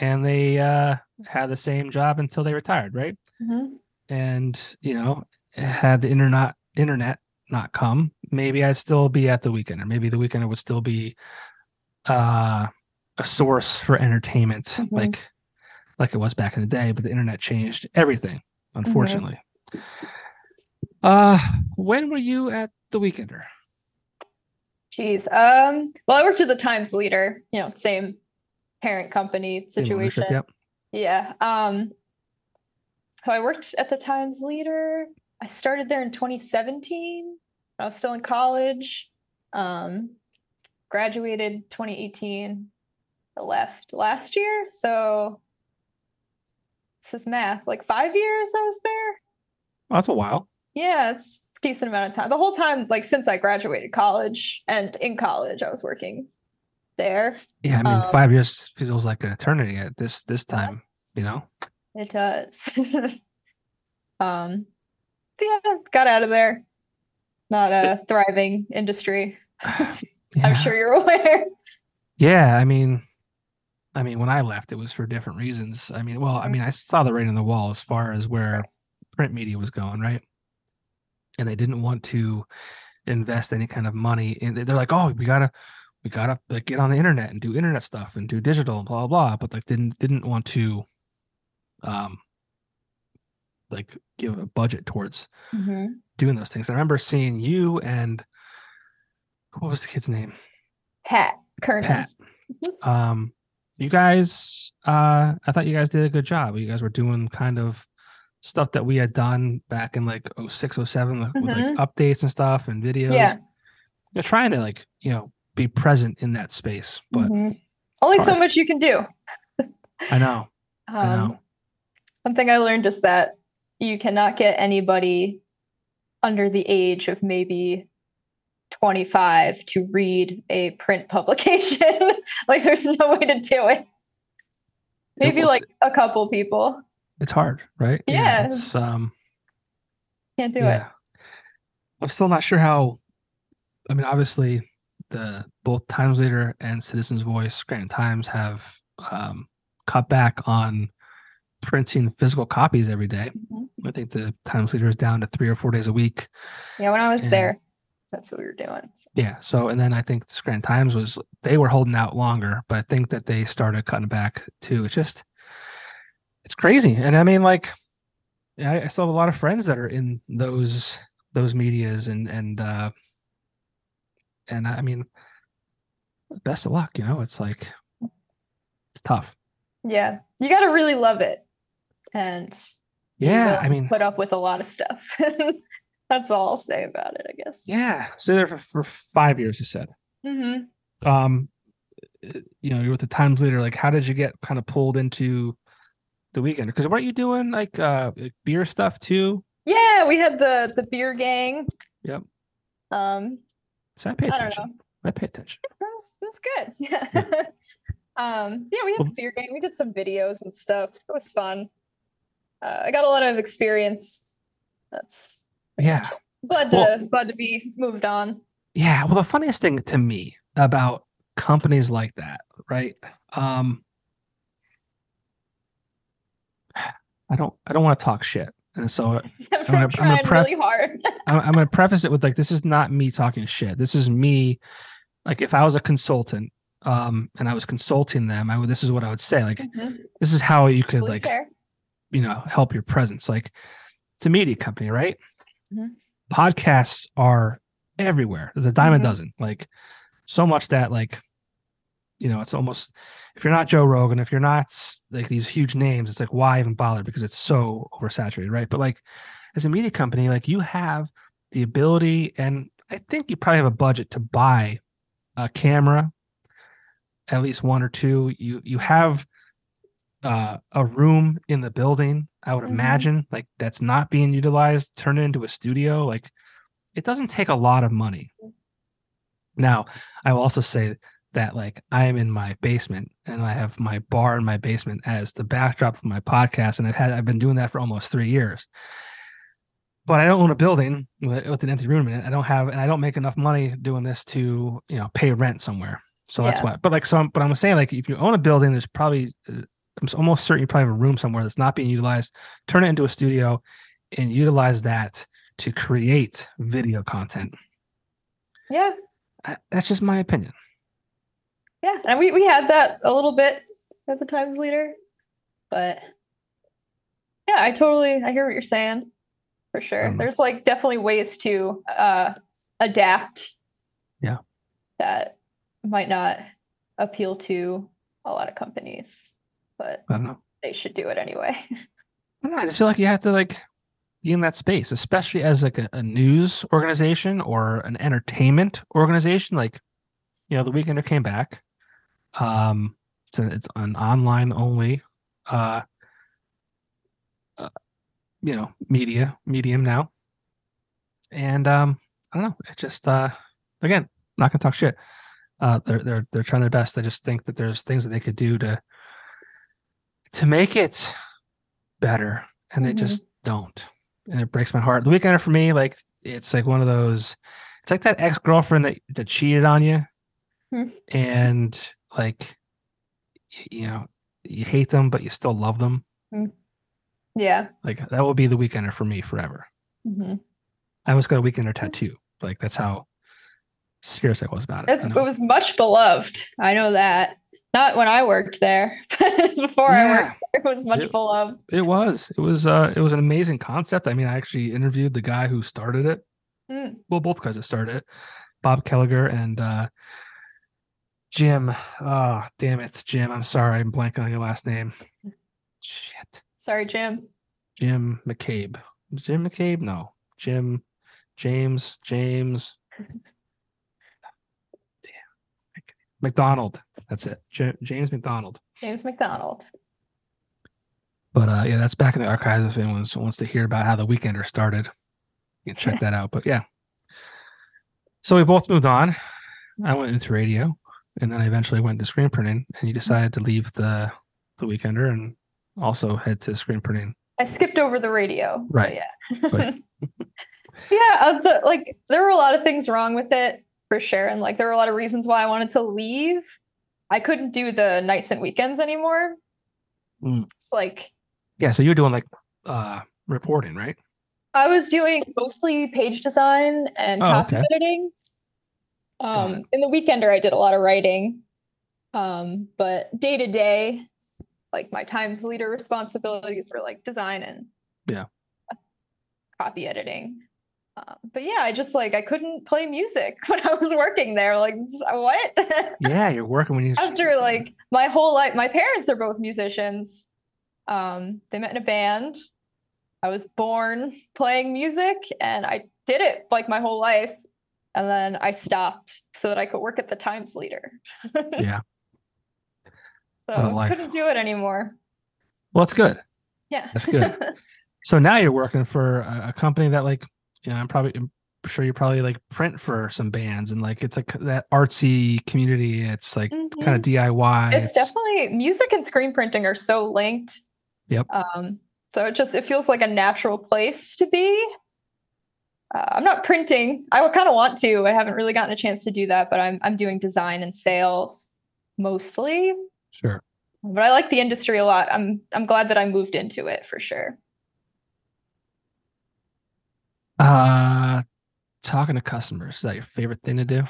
and they uh, had the same job until they retired, right? Mhm. and you know had the internet internet not come maybe i'd still be at the weekender maybe the weekender would still be uh a source for entertainment Mhm. like like it was back in the day but the internet changed everything unfortunately uh when were you at the weekender Jeez. Um, well, I worked at the Times Leader, you know, same parent company situation. yep Yeah. Um, so I worked at the Times Leader. I started there in 2017. I was still in college. Um, graduated 2018. I left last year. So this is math. Like five years I was there. oh, that's a while Yeah, it's a decent amount of time. The whole time, like since I graduated college and in college, I was working there. yeah i mean Um, five years feels like an eternity at this this time you know It does. <laughs> um, yeah, got out of there. Not a thriving industry. <sighs> Yeah. <laughs> I'm sure you're aware. Yeah, I mean, I mean, when I left, it was for different reasons. I mean, well, I mean, I saw the writing on the wall as far as where print media was going, right? And they didn't want to invest any kind of money And They're like, oh, we gotta, we gotta like, get on the internet and do internet stuff and do digital and blah blah blah. But like, didn't didn't want to, um, like give a budget towards doing those things. I remember seeing you and what was the kid's name? Pat Kernan. Pat. Um, you guys, uh, I thought you guys did a good job. You guys were doing kind of stuff that we had done back in like 06, 07 like, with like Mhm. updates and stuff and videos. Yeah. You're trying to like, you know, be present in that space. But Mhm. Only so much you can do. I know, <laughs> I Um, know. Something I learned is that you cannot get anybody under the age of maybe 25 to read a print <laughs> publication. like, there's no way to do it. Maybe was- like a couple people It's hard, right? Yeah, It's, it's- um, can't do it. I'm still not sure how. I mean, obviously, the both Times Leader and Citizens Voice, Scranton Times have um, cut back on printing physical copies every day. Mhm. I think the Times Leader is down to three or four days a week. Yeah, when I was Yeah. there, that's what we were doing. Yeah. So, and then I think the Scranton Times was they were holding out longer, but I think that they started cutting back too. It's just, it's crazy. And I mean, like, I, I still have a lot of friends that are in those those medias, and and uh, and I mean, best of luck. You know, it's like it's tough. Yeah. You got to really love it. And Yeah, I mean, put up with a lot of stuff. <laughs> That's all I'll say about it, I guess. yeah. So there for, for five years, you said. hmm Um, you know, you're with the Times leader. Like, how did you get kind of pulled into the weekend? Because weren't you doing like uh beer stuff too? Yeah, we had the the beer gang. Yep. Um, So I pay I don't attention. I pay attention. that's that's good. <laughs> Yeah. um, yeah, we had the beer gang. We did some videos and stuff. It was fun. Uh, I got a lot of experience. That's Yeah. glad to Well- glad to be moved on. Yeah. Well, the funniest thing to me about companies like that, right? Um, <sighs> I don't, I don't want to talk shit, and so <laughs> <laughs> I'm, I'm gonna- I'm gonna pref- really hard. I'm, I'm going to preface it with like, this is not me talking shit. This is me, like, if I was a consultant, um, and I was consulting them, I would. This is what I would say. Like, Mhm. this is how you could Totally like fair. you know help your presence like it's a media company right Mhm. podcasts are everywhere there's a dime a Mhm. dozen like so much that like you know it's almost if you're not joe rogan if you're not like these huge names it's like why even bother because it's so oversaturated right but like as a media company like you have the ability and i think you probably have a budget to buy a camera at least one or two you you have uh, a room in the building. I would Mhm. imagine like that's not being utilized, turn it into a studio. Like it doesn't take a lot of money. Now, I will also say that like I am in my basement and I have my bar in my basement as the backdrop of my podcast, and I've had I've been doing that for almost three years. But I don't own a building with, with an empty room in it. I don't have, and I don't make enough money doing this to you know pay rent somewhere. So that's Yeah. why. But like, so, I'm, but I'm saying like, if you own a building, there's probably uh, I'm almost certain you probably have a room somewhere that's not being utilized. Turn it into a studio and utilize that to create video content. Yeah, That's just my opinion. Yeah, and we we had that a little bit at the Times Leader, but yeah, I totally I hear what you're saying for sure. Um, There's like definitely ways to uh adapt. Yeah. That might not appeal to a lot of companies, but I don't know. they should do it anyway. I don't know. I just feel like you have to like be in that space, especially as like a, a news organization or an entertainment organization. Like, you know, the Weekender came back. Um, it's an, it's an online only, uh, uh, you know, media medium now. And um, I don't know. It just uh, again, not gonna talk shit. Uh, they're they're they're trying their best. I just think that there's things that they could do to to make it better and they Mhm. just don't and it breaks my heart the weekender for me like it's like one of those it's like that ex-girlfriend that, that cheated on you Hmm. and like you know you hate them but you still love them yeah. like that will be the weekender for me forever hmm i almost got a weekender tattoo like that's how serious i was about it it was much beloved. I know that. Not when I worked there, but <laughs> before I worked there, it was much Yeah. beloved. it was it was uh it was an amazing concept i mean i actually interviewed the guy who started it Mm. well, both guys that started it, Bob Kelliger and uh, Jim. Oh, damn it, Jim. I'm sorry, I'm blanking on your last name. Shit, Sorry, Jim. Jim McCabe. Jim McCabe? No, Jim, James, James. Damn, <laughs> McDonald. That's it. J- James McDonald. James McDonald. But uh, yeah, that's back in the archives if anyone wants- wants to hear about how the Weekender started. You can check <laughs> that out. But yeah. So we both moved on. I went into radio and then I eventually went to screen printing and you decided to leave the the Weekender and also head to screen printing. I skipped over the radio. but Right. Yeah. Right. <laughs> yeah. uh, the, like there were a lot of things wrong with it for sure, and like there were a lot of reasons why I wanted to leave. I couldn't do the nights and weekends anymore. Mm. It's like Yeah, so you were doing like uh reporting, right? I was doing mostly page design and Oh, copy okay. editing. Um, in the weekender, I did a lot of writing, um, but day to day, like my Times leader responsibilities were like design and Yeah. copy editing. Uh, but yeah, I just like I couldn't play music <laughs> when I was working there. Like what? <laughs> yeah, you're working when you after like my whole life. My parents are both musicians. Um, they met in a band. I was born playing music, and I did it like my whole life. And then I stopped so that I could work at the Times Leader. <laughs> yeah. So I couldn't do it anymore. Well, it's good. Yeah. That's good. <laughs> so now you're working for a, a company that like you know, I'm probably I'm sure you probably like print for some bands and like it's like that artsy community. It's like mm-hmm. kind of DIY. It's, it's, definitely music and screen printing are so linked. Yep. Um, so it just it feels like a natural place to be. Uh, I'm not printing. I kind of want to. I haven't really gotten a chance to do that, but I'm I'm doing design and sales mostly. Sure. But I like the industry a lot. I'm I'm glad that I moved into it for sure. Uh, talking to customers is that your favorite thing to do?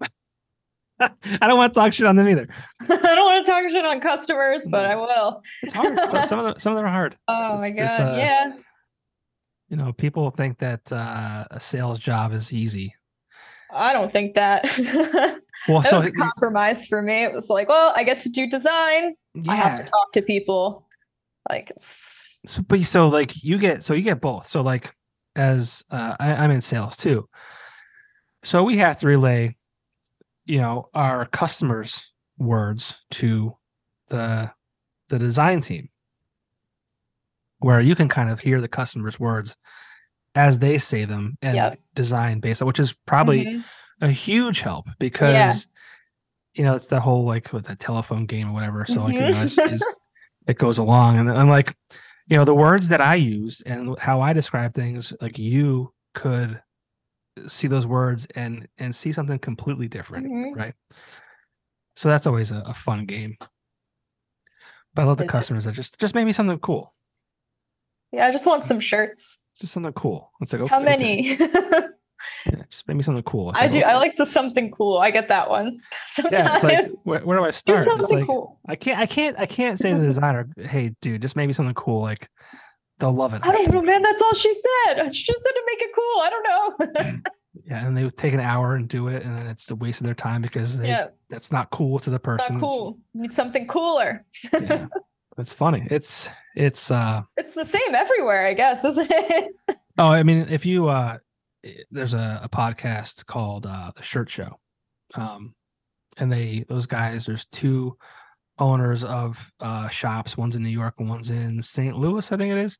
<laughs> I don't want to talk shit on them either. <laughs> I don't want to talk shit on customers, but I will. It's hard. some of them, some of them are hard. <laughs> Oh it's, my god! Uh, yeah. You know, people think that uh, a sales job is easy. I don't think that. <laughs> well, that so was a compromise for me. It was like, well, I get to do design. Yeah. I have to talk to people. Like, so, but so like you get so you get both. So like as uh, I, I'm in sales too. So we have to relay, you know, our customers' words to the the design team, where you can kind of hear the customer's words as they say them and yep. design based, on which is probably mm-hmm. a huge help because yeah. you know it's the whole like with the telephone game or whatever. So like mm-hmm. you know, it's, it's, it goes along, and I'm like you know the words that i use and how i describe things like you could see those words and and see something completely different mm-hmm. right so that's always a, a, fun game but i love the it customers is. that just just maybe something cool yeah i just want some shirts just something cool it's like okay, how many okay. <laughs> Yeah, just maybe something cool. <laughs> I do. I like the something cool. I get that one. <laughs> Sometimes. Yeah, like, where, where, do I start? Do something like, cool. I can't. I can't. I can't say to the designer, "Hey, dude, just maybe something cool." Like they'll love it. I don't know, man. That's all she said. She just said to make it cool. I don't know. yeah, and they would take an hour and do it, and then it's a waste of their time because they yeah. that's not cool to the person. It's not cool. Need something cooler. yeah, it's funny. It's it's uh. It's the same everywhere, I guess, isn't it? <laughs> oh, I mean, if you uh there's a, a podcast called uh, the Shirt Show, um, and they those guys. There's two owners of uh, shops. One's in New York and one's in St. Louis, I think it is.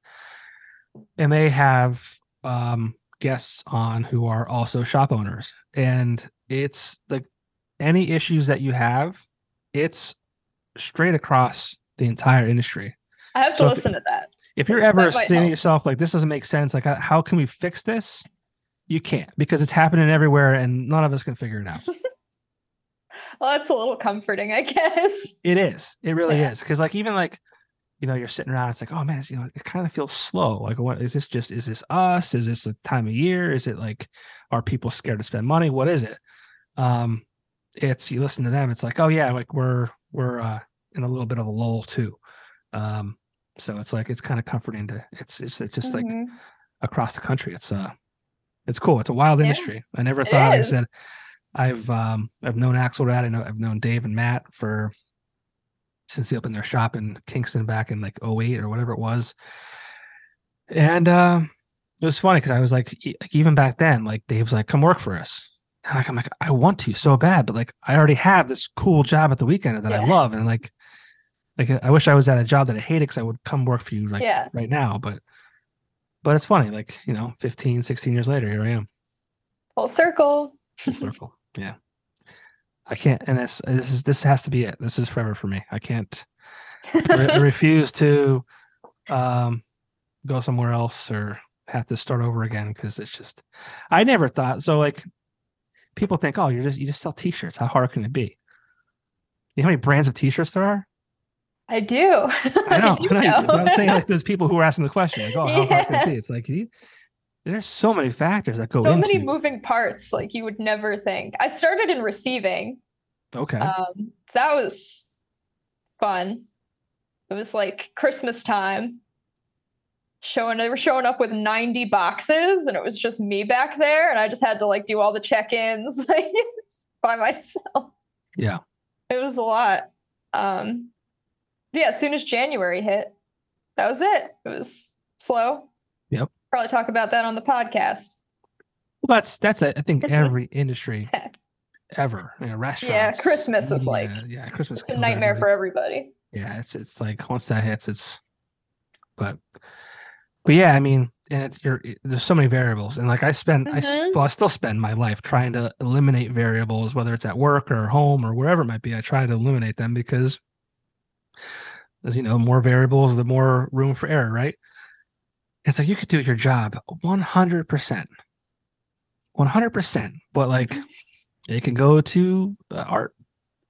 And they have um, guests on who are also shop owners, and it's like any issues that you have, it's straight across the entire industry. I have to so listen if, to that. If you're ever saying to yourself like this doesn't make sense, like how can we fix this? you can't because it's happening everywhere and none of us can figure it out. <laughs> well, that's a little comforting, I guess. It is. It really yeah. is. Because like even like, you know, you're sitting around, it's like, oh man, it's you know, it kind of feels slow. Like, what is this just is this us? Is this the time of year? Is it like are people scared to spend money? What is it? Um, it's you listen to them, it's like, oh yeah, like we're we're uh in a little bit of a lull too. Um, so it's like it's kind of comforting to it's it's, it's just mm-hmm. like across the country. It's uh it's cool. It's a wild industry. I never thought I said I've um I've known Axelrad. I know I've known Dave and Matt for since they opened their shop in Kingston back in like 08 or whatever it was. And uh, it was funny because I was like, like even back then, like Dave's like, come work for us. And like I'm like, I want to so bad, but like I already have this cool job at the weekend that yeah. I love. And like like I wish I was at a job that I hated because I would come work for you like yeah. right now. But but it's funny, like, you know, 15, 16 years later, here I am. Full circle. Full <laughs> circle. Yeah. I can't, and this, this is, this has to be it. This is forever for me. I can't, <laughs> I refuse to um, go somewhere else or have to start over again because it's just, I never thought, so like, people think, oh, you're just, you just sell t shirts. How hard can it be? You know how many brands of t shirts there are? I do. I <laughs> know. I, do I, know. know. I'm saying like those people who are asking the question, like, oh, how yeah. hard can it be? It's like you, there's so many factors that go so into. many moving parts, like you would never think. I started in receiving. Okay. Um, that was fun. It was like Christmas time. showing they were showing up with 90 boxes and it was just me back there and I just had to like do all the check-ins <laughs> like by myself. Yeah. It was a lot. Um yeah, as soon as January hit, that was it. It was slow. Yep. Probably talk about that on the podcast. Well, that's that's I think <laughs> every industry ever. You know, restaurants. Yeah, Christmas is media, like yeah, Christmas. it's a nightmare everybody. for everybody. yeah it's it's like once that hits it's but but yeah i mean and it's you're there's so many variables and like i spend i s- Mhm. well i still spend my life trying to eliminate variables whether it's at work or home or wherever it might be i try to eliminate them because as you know more variables the more room for error right it's like you could do your job 100% 100% but like it can go to uh, art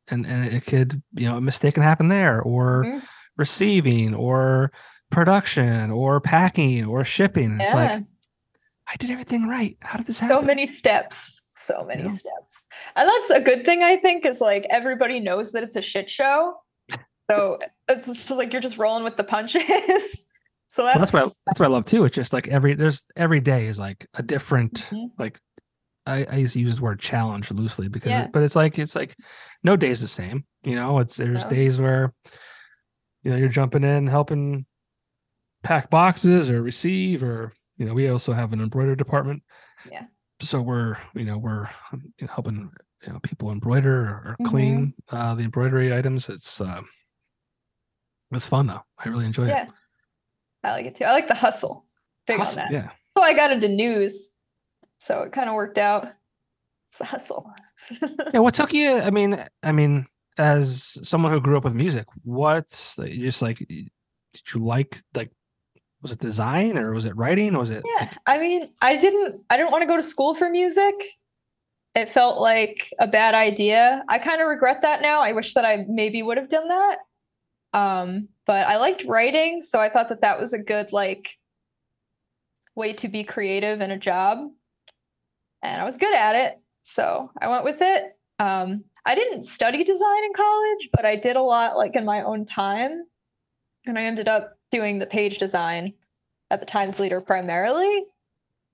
and and it could you know a mistake can happen there or Mhm. receiving or production or packing or shipping it's Yeah. like i did everything right how did this happen? so many steps so many Yeah. steps and that's a good thing i think is like everybody knows that it's a shit show so it's just like you're just rolling with the punches <laughs> so that's, Well, that's what I, that's what I love too. It's just like every there's every day is like a different Mhm. like I, I used to use the word challenge loosely because Yeah. but it's like it's like no day's the same. You know, it's there's No. days where you know you're jumping in helping pack boxes or receive or you know we also have an embroidery department. Yeah. So we're you know we're helping you know people embroider or, Mhm. clean uh, the embroidery items. It's uh, it's fun though. I really enjoy yeah it. i like it too i like the hustle big Awesome, on that Yeah. so i got into news so it kind of worked out it's the hustle <laughs> yeah what took you i mean i mean as someone who grew up with music what just like did you like like was it design or was it writing was it Yeah, I mean, I didn't I didn't want to go to school for music. It felt like a bad idea. I kind of regret that now. I wish that I maybe would have done that. Um, but I liked writing, so I thought that that was a good like way to be creative in a job. And I was good at it, so I went with it. Um, I didn't study design in college, but I did a lot like in my own time. And I ended up doing the page design at the Times Leader primarily.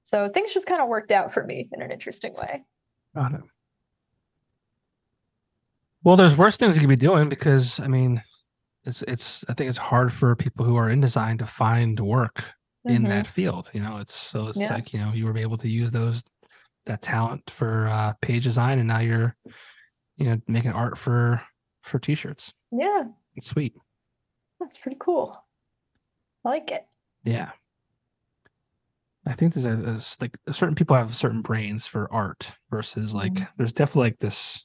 So things just kind of worked out for me in an interesting way. Got it. well there's worse things you could be doing because i mean it's it's i think it's hard for people who are in design to find work in Mhm. that field you know it's so it's Yeah. like you know you were able to use those that talent for uh page design and now you're you know making art for for t-shirts Yeah, it's sweet that's pretty cool. I like it. Yeah. I think there's a there's like certain people have certain brains for art versus like Mhm. there's definitely like this.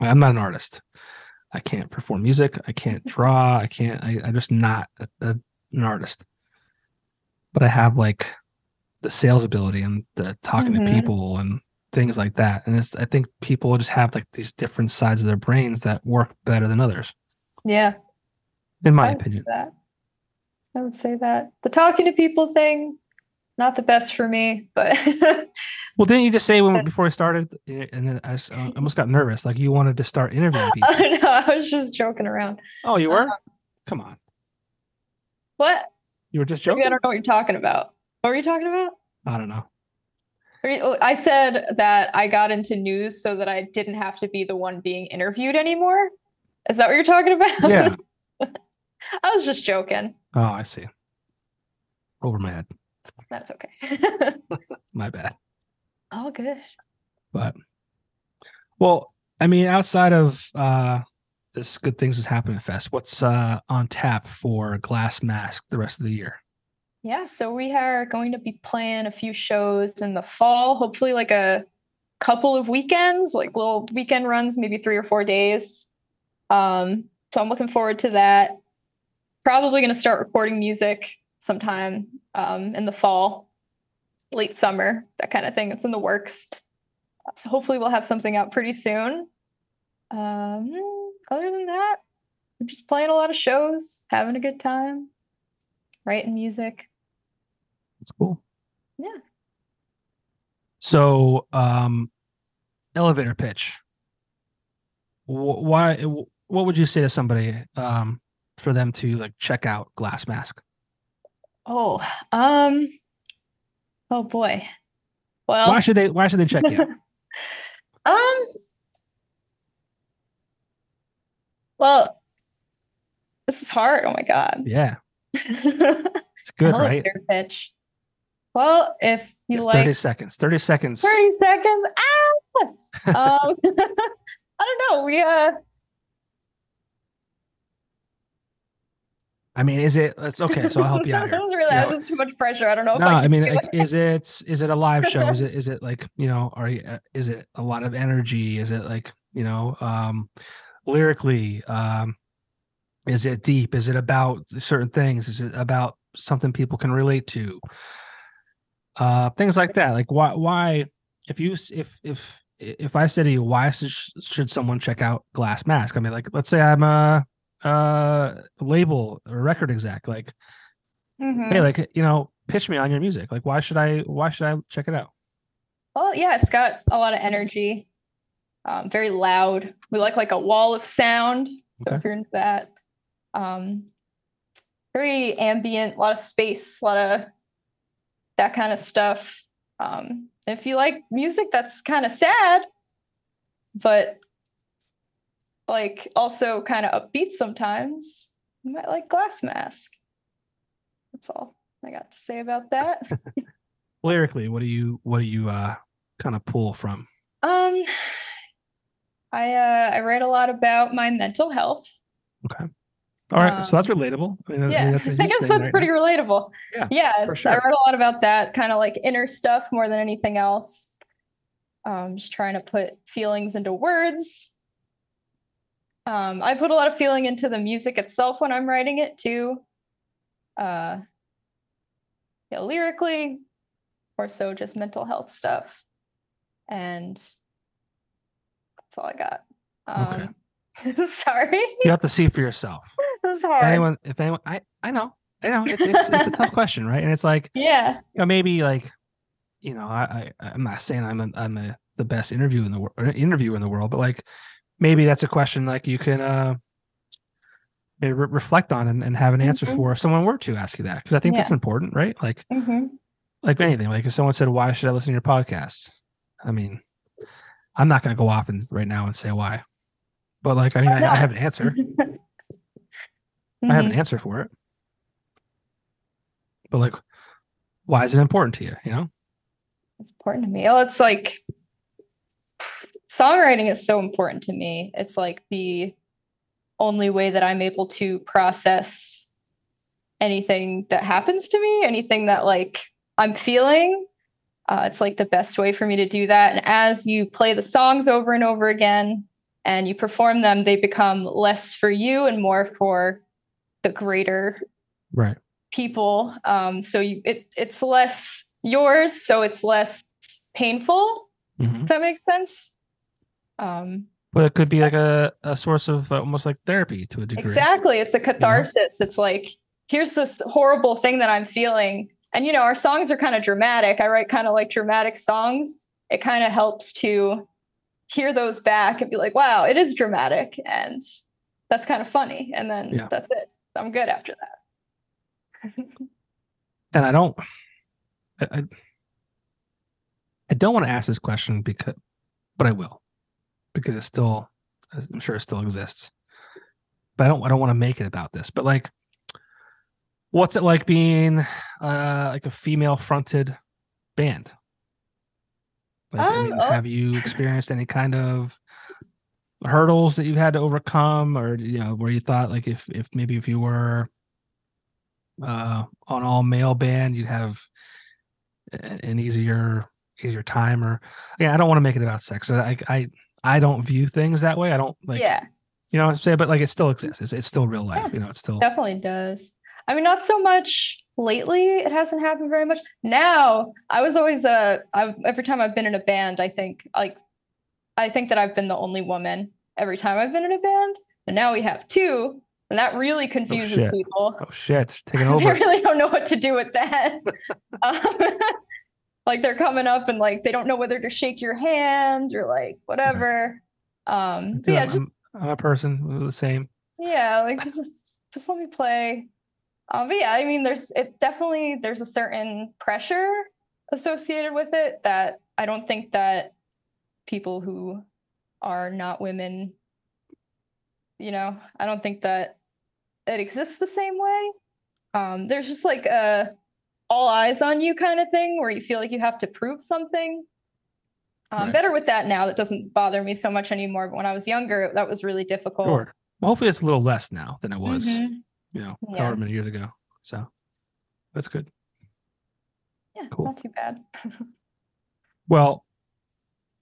I'm not an artist. I can't perform music. I can't draw. I can't. I, I'm just not a, a- an artist. But I have like the sales ability and the talking Mhm. to people and things like that. And it's I think people just have like these different sides of their brains that work better than others, Yeah, in my opinion. that. I would say that the talking to people thing, not the best for me, but <laughs> Well, didn't you just say when before we started, eh, and then I almost got nervous, like you wanted to start interviewing <laughs> people? I know I was just joking around. Oh, you were? Come on, What? you were just Maybe joking. I don't know what you're talking about. What were you talking about? I don't know. Oh, I said that I got into news so that I didn't have to be the one being interviewed anymore. Is that what you're talking about? Yeah. <laughs> I was just joking. Oh, I see. Over my head. That's okay. <laughs> My bad. All good. But well, I mean, outside of uh this good things is happening fest, what's uh on tap for Glass Mask the rest of the year? Yeah, so we are going to be playing a few shows in the fall, hopefully like a couple of weekends, like little weekend runs, maybe three or four days. Um, so I'm looking forward to that. Probably going to start recording music sometime um, in the fall, late summer, that kind of thing. It's in the works. So hopefully we'll have something out pretty soon. Um, other than that, I'm just playing a lot of shows, having a good time, writing music. It's cool. Yeah. So, um, elevator pitch. Why? What would you say to somebody um, for them to like check out Glass Mask? Oh, um, oh boy. Well, Why should they why should they check you? <laughs> um, well, this is hard. Oh my god. yeah. <laughs> It's good, right? Pitch. Well, if you Yeah, like 30 seconds. 30 seconds. 30 seconds. Ah! <laughs> um, I don't know. We uh I mean, is it it's okay, so I'll help you out <laughs> that was really You know, too much pressure. I don't know no, I I mean, like, is it is it a live show? Is <laughs> it is it like you know, are you uh, is it a lot of energy? Is it like you know, um, lyrically? Um, is it deep? Is it about certain things? Is it about something people can relate to? Uh, things like that. Like why why if you if if if I said to you, why should should someone check out Glass Mask? I mean, like let's say I'm a uh label or record exec, like Mhm. hey like you know pitch me on your music like why should i why should i check it out Well, yeah, it's got a lot of energy. Um, very loud. We like like a wall of sound. So Okay. if you're into that. Um, very ambient, a lot of space, a lot of that kind of stuff. Um, if you like music that's kind of sad, but like also kind of upbeat sometimes, you might like Glass Mask. That's all I got to say about that. <laughs> lyrically what do you what do you uh kind of pull from Um, I uh, I write a lot about my mental health. Okay. All right so that's Um, relatable i mean, I mean, that's a <laughs> I guess that's right pretty now. relatable. Yeah, yeah. for It's, I sure. wrote a lot about that kind of like inner stuff more than anything else. Um, just trying to put feelings into words. Um, I put a lot of feeling into the music itself when I'm writing it too. Uh, yeah, lyrically, or so just mental health stuff, and that's all I got. Okay. Um, <laughs> sorry, you have to see for yourself <laughs> it was if hard. anyone if anyone i i know i know it's it's, it's a tough <laughs> question right and it's like yeah, you know maybe like you know i, I i'm not saying i'm a, i'm a, the best interview in the world interviewer in the world but like maybe that's a question like you can uh re- reflect on and, and have an answer Mhm. for if someone were to ask you that because i think that's important right? Like hmm like anything like if someone said why should i listen to your podcast? I mean i'm not going to go off and right now and say why but like i mean I, I have an answer. <laughs> I have an Mhm. answer for it. But like why is it important to you you know? It's important to me. Oh, it's like songwriting is so important to me. It's like the only way that I'm able to process anything that happens to me, anything that like I'm feeling. Uh, it's like the best way for me to do that. And as you play the songs over and over again and you perform them, they become less for you and more for the greater right people. Um, so you, it, it's less yours, so it's less painful. hmm If that makes sense. Um, but it could be like a, a source of uh, almost like therapy to a degree exactly, it's a catharsis. It's like here's this horrible thing that I'm feeling, and you know our songs are kind of dramatic. I write kind of like dramatic songs. It kind of helps to hear those back and be like, wow, it is dramatic, and that's kind of funny. And then Yeah. that's it. I'm good after that. <laughs> and I don't, I, I, I don't want to ask this question because, but I will, because it still, I'm sure it still exists. But I don't, I don't want to make it about this. But like, what's it like being uh like a female fronted band? Like, Um, mean, oh. have you experienced any kind of hurdles that you've had to overcome, or you know, where you thought like if if maybe if you were uh on all male band you'd have an easier easier time or yeah i don't want to make it about sex i i i don't view things that way i don't like yeah. you know what i'm saying but like it still exists it's, it's still real life Yeah. you know it's still definitely does. I mean, not so much lately. It hasn't happened very much. Now, I was always uh, I've every time I've been in a band, I think like, I think that I've been the only woman every time I've been in a band, and now we have two, and that really confuses shit. people. oh shit taking <laughs> over You really don't know what to do with that. <laughs> um, like they're coming up and like they don't know whether to shake your hand or like whatever. Um, yeah, I'm, just I'm a person the same yeah, like just just let me play. Um, but yeah, I mean, there's it definitely there's a certain pressure associated with it that I don't think that people who are not women, you know, I don't think that it exists the same way. Um, there's just like a all eyes on you kind of thing where you feel like you have to prove something. I'm Right. better with that now. That doesn't bother me so much anymore. But when I was younger, that was really difficult. Sure. Well, hopefully it's a little less now than it was, Mhm. you know, Yeah. however many years ago. So that's good. Yeah, Cool. not too bad. <laughs> Well,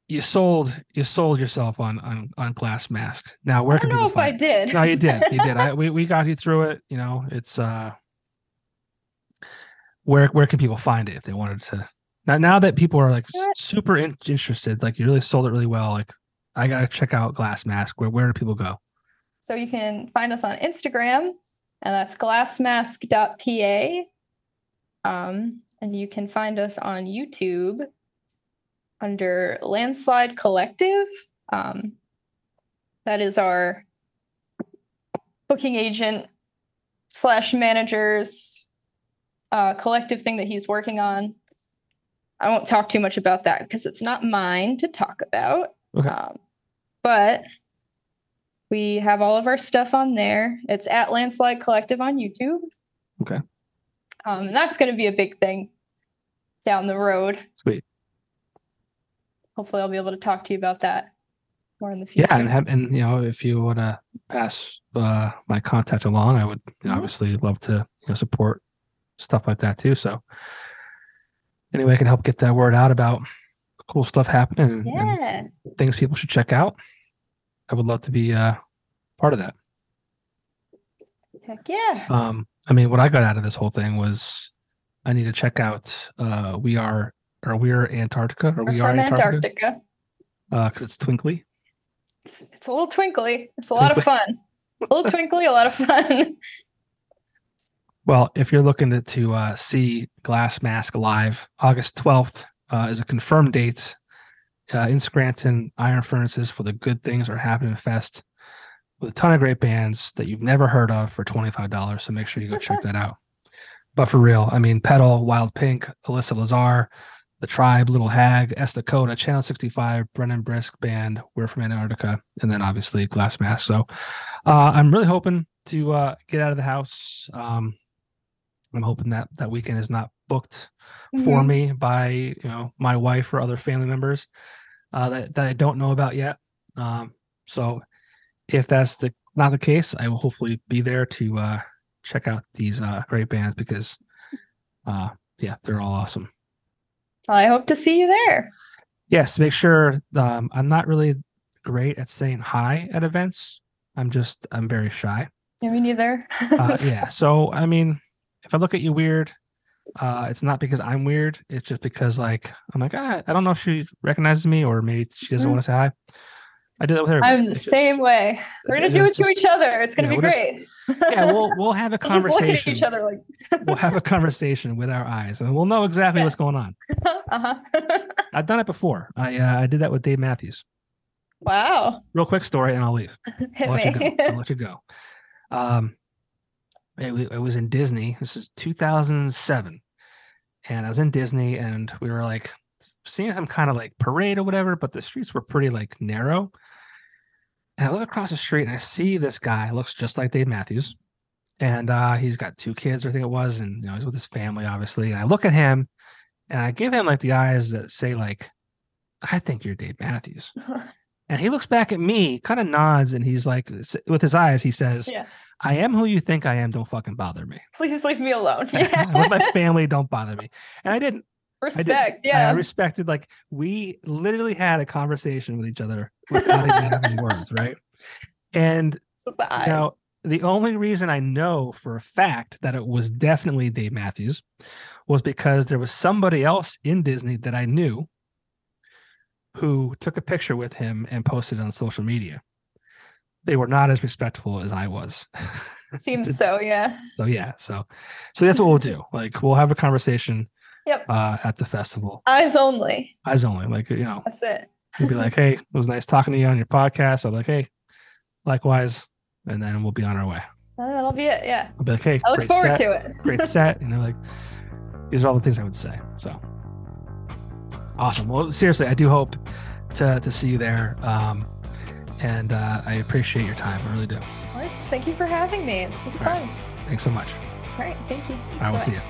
you sold you sold yourself on on on glass mask. Now where I can know people if I find? did. No, you did. You did. I <laughs> we, we got you through it. You know, it's uh where where can people find it if they wanted to now now that people are like You know what? super in, interested, like you really sold it really well, like I gotta check out Glass Mask. Where where do people go? So you can find us on Instagram, and that's glassmask.pa. Um, and you can find us on YouTube under Landslide Collective. Um, that is our booking agent slash managers uh, collective thing that he's working on. I won't talk too much about that because it's not mine to talk about. Okay. Um, but we have all of our stuff on there. It's at Landslide Collective on YouTube. Okay. Um, and that's going to be a big thing down the road. Sweet. Hopefully, I'll be able to talk to you about that more in the future. Yeah, and have, and you know, if you want to pass uh, my contact along, I would Mhm. obviously love to you know support stuff like that too. So anyway, I can help get that word out about cool stuff happening and, and yeah. things people should check out. I would love to be uh, part of that. Heck yeah. Um, I mean, what I got out of this whole thing was I need to check out uh, we are or we are Antarctica or We're we are Antarctica because it's twinkly. It's, it's a little twinkly. It's a lot of fun. A little twinkly, a lot of fun. <laughs> Well, if you're looking to, to uh, see Glass Mask live, August 12th uh, is a confirmed date uh, in Scranton, Iron Furnaces for the Good Things Are Happening Fest with a ton of great bands that you've never heard of for $25. So make sure you go check that out. But for real, I mean, Petal, Wild Pink, Alyssa Lazar, The Tribe, Little Hag, S. Dakota, Channel 65, Brennan Brisk Band, We're from Antarctica, and then obviously Glass Mask. So uh, I'm really hoping to uh, get out of the house. Um, I'm hoping that that weekend is not booked for Mhm. me by you know my wife or other family members uh, that that I don't know about yet. Um, so if that's the not the case, I will hopefully be there to uh, check out these uh, great bands because uh, yeah, they're all awesome. I hope to see you there. Yes, make sure um, I'm not really great at saying hi at events. I'm just I'm very shy. Yeah, me neither. uh, yeah. <laughs> So I mean, if I look at you weird, uh, it's not because I'm weird. It's just because like I'm like ah, I don't know if she recognizes me or maybe she doesn't Mm. want to say hi. I did that with her. I'm the same way. We're gonna do it to just- each other. It's gonna yeah, be we'll just- great. yeah, we'll <laughs> we'll have a We'll just look at conversation. each other like, <laughs> we'll have a conversation with our eyes, and we'll know exactly Yeah. what's going on. <laughs> uh-huh. I've done it before. I uh, I did that with Dave Matthews. wow. Real quick story, and I'll leave. Hit I'll let you me. go. I'll let you go. Um, it, was in Disney. This is 2007, and I was in Disney, and we were like seeing some kind of like parade or whatever, but the streets were pretty like narrow. And I look across the street, and I see this guy looks just like Dave Matthews, and uh, he's got two kids, or I think it was, and you know he's with his family, obviously. And I look at him, and I give him like the eyes that say like, "I think you're Dave Matthews." <laughs> And he looks back at me, kind of nods, and he's like, with his eyes, he says, Yeah. I am who you think I am. Don't fucking bother me. <laughs> Please leave me alone. <laughs> with my family, don't bother me. And I didn't. Respect. I Yeah. I respected, like, we literally had a conversation with each other without even having <laughs> words, right? And With the eyes. now, the only reason I know for a fact that it was definitely Dave Matthews was because there was somebody else in Disney that I knew who took a picture with him and posted it on social media. They were not as respectful as I was. <laughs> Seems so, yeah. So yeah, so so that's what we'll do. Like we'll have a conversation Yep. uh at the festival. Eyes only. Eyes only. Like you know, That's it. you'll be like, Hey, it was nice talking to you on your podcast. I'm like, Hey, likewise, and then we'll be on our way. Uh, that'll be it. Yeah. I'll be like, hey, I look forward set, to it. great set. You know, like these are all the things I would say. So Awesome. Well, seriously, I do hope to, to see you there. Um, and uh, I appreciate your time. I really do. Right. Thank you for having me. It's was fun. Right. Thanks so much. All right. Thank you. I we'll see you.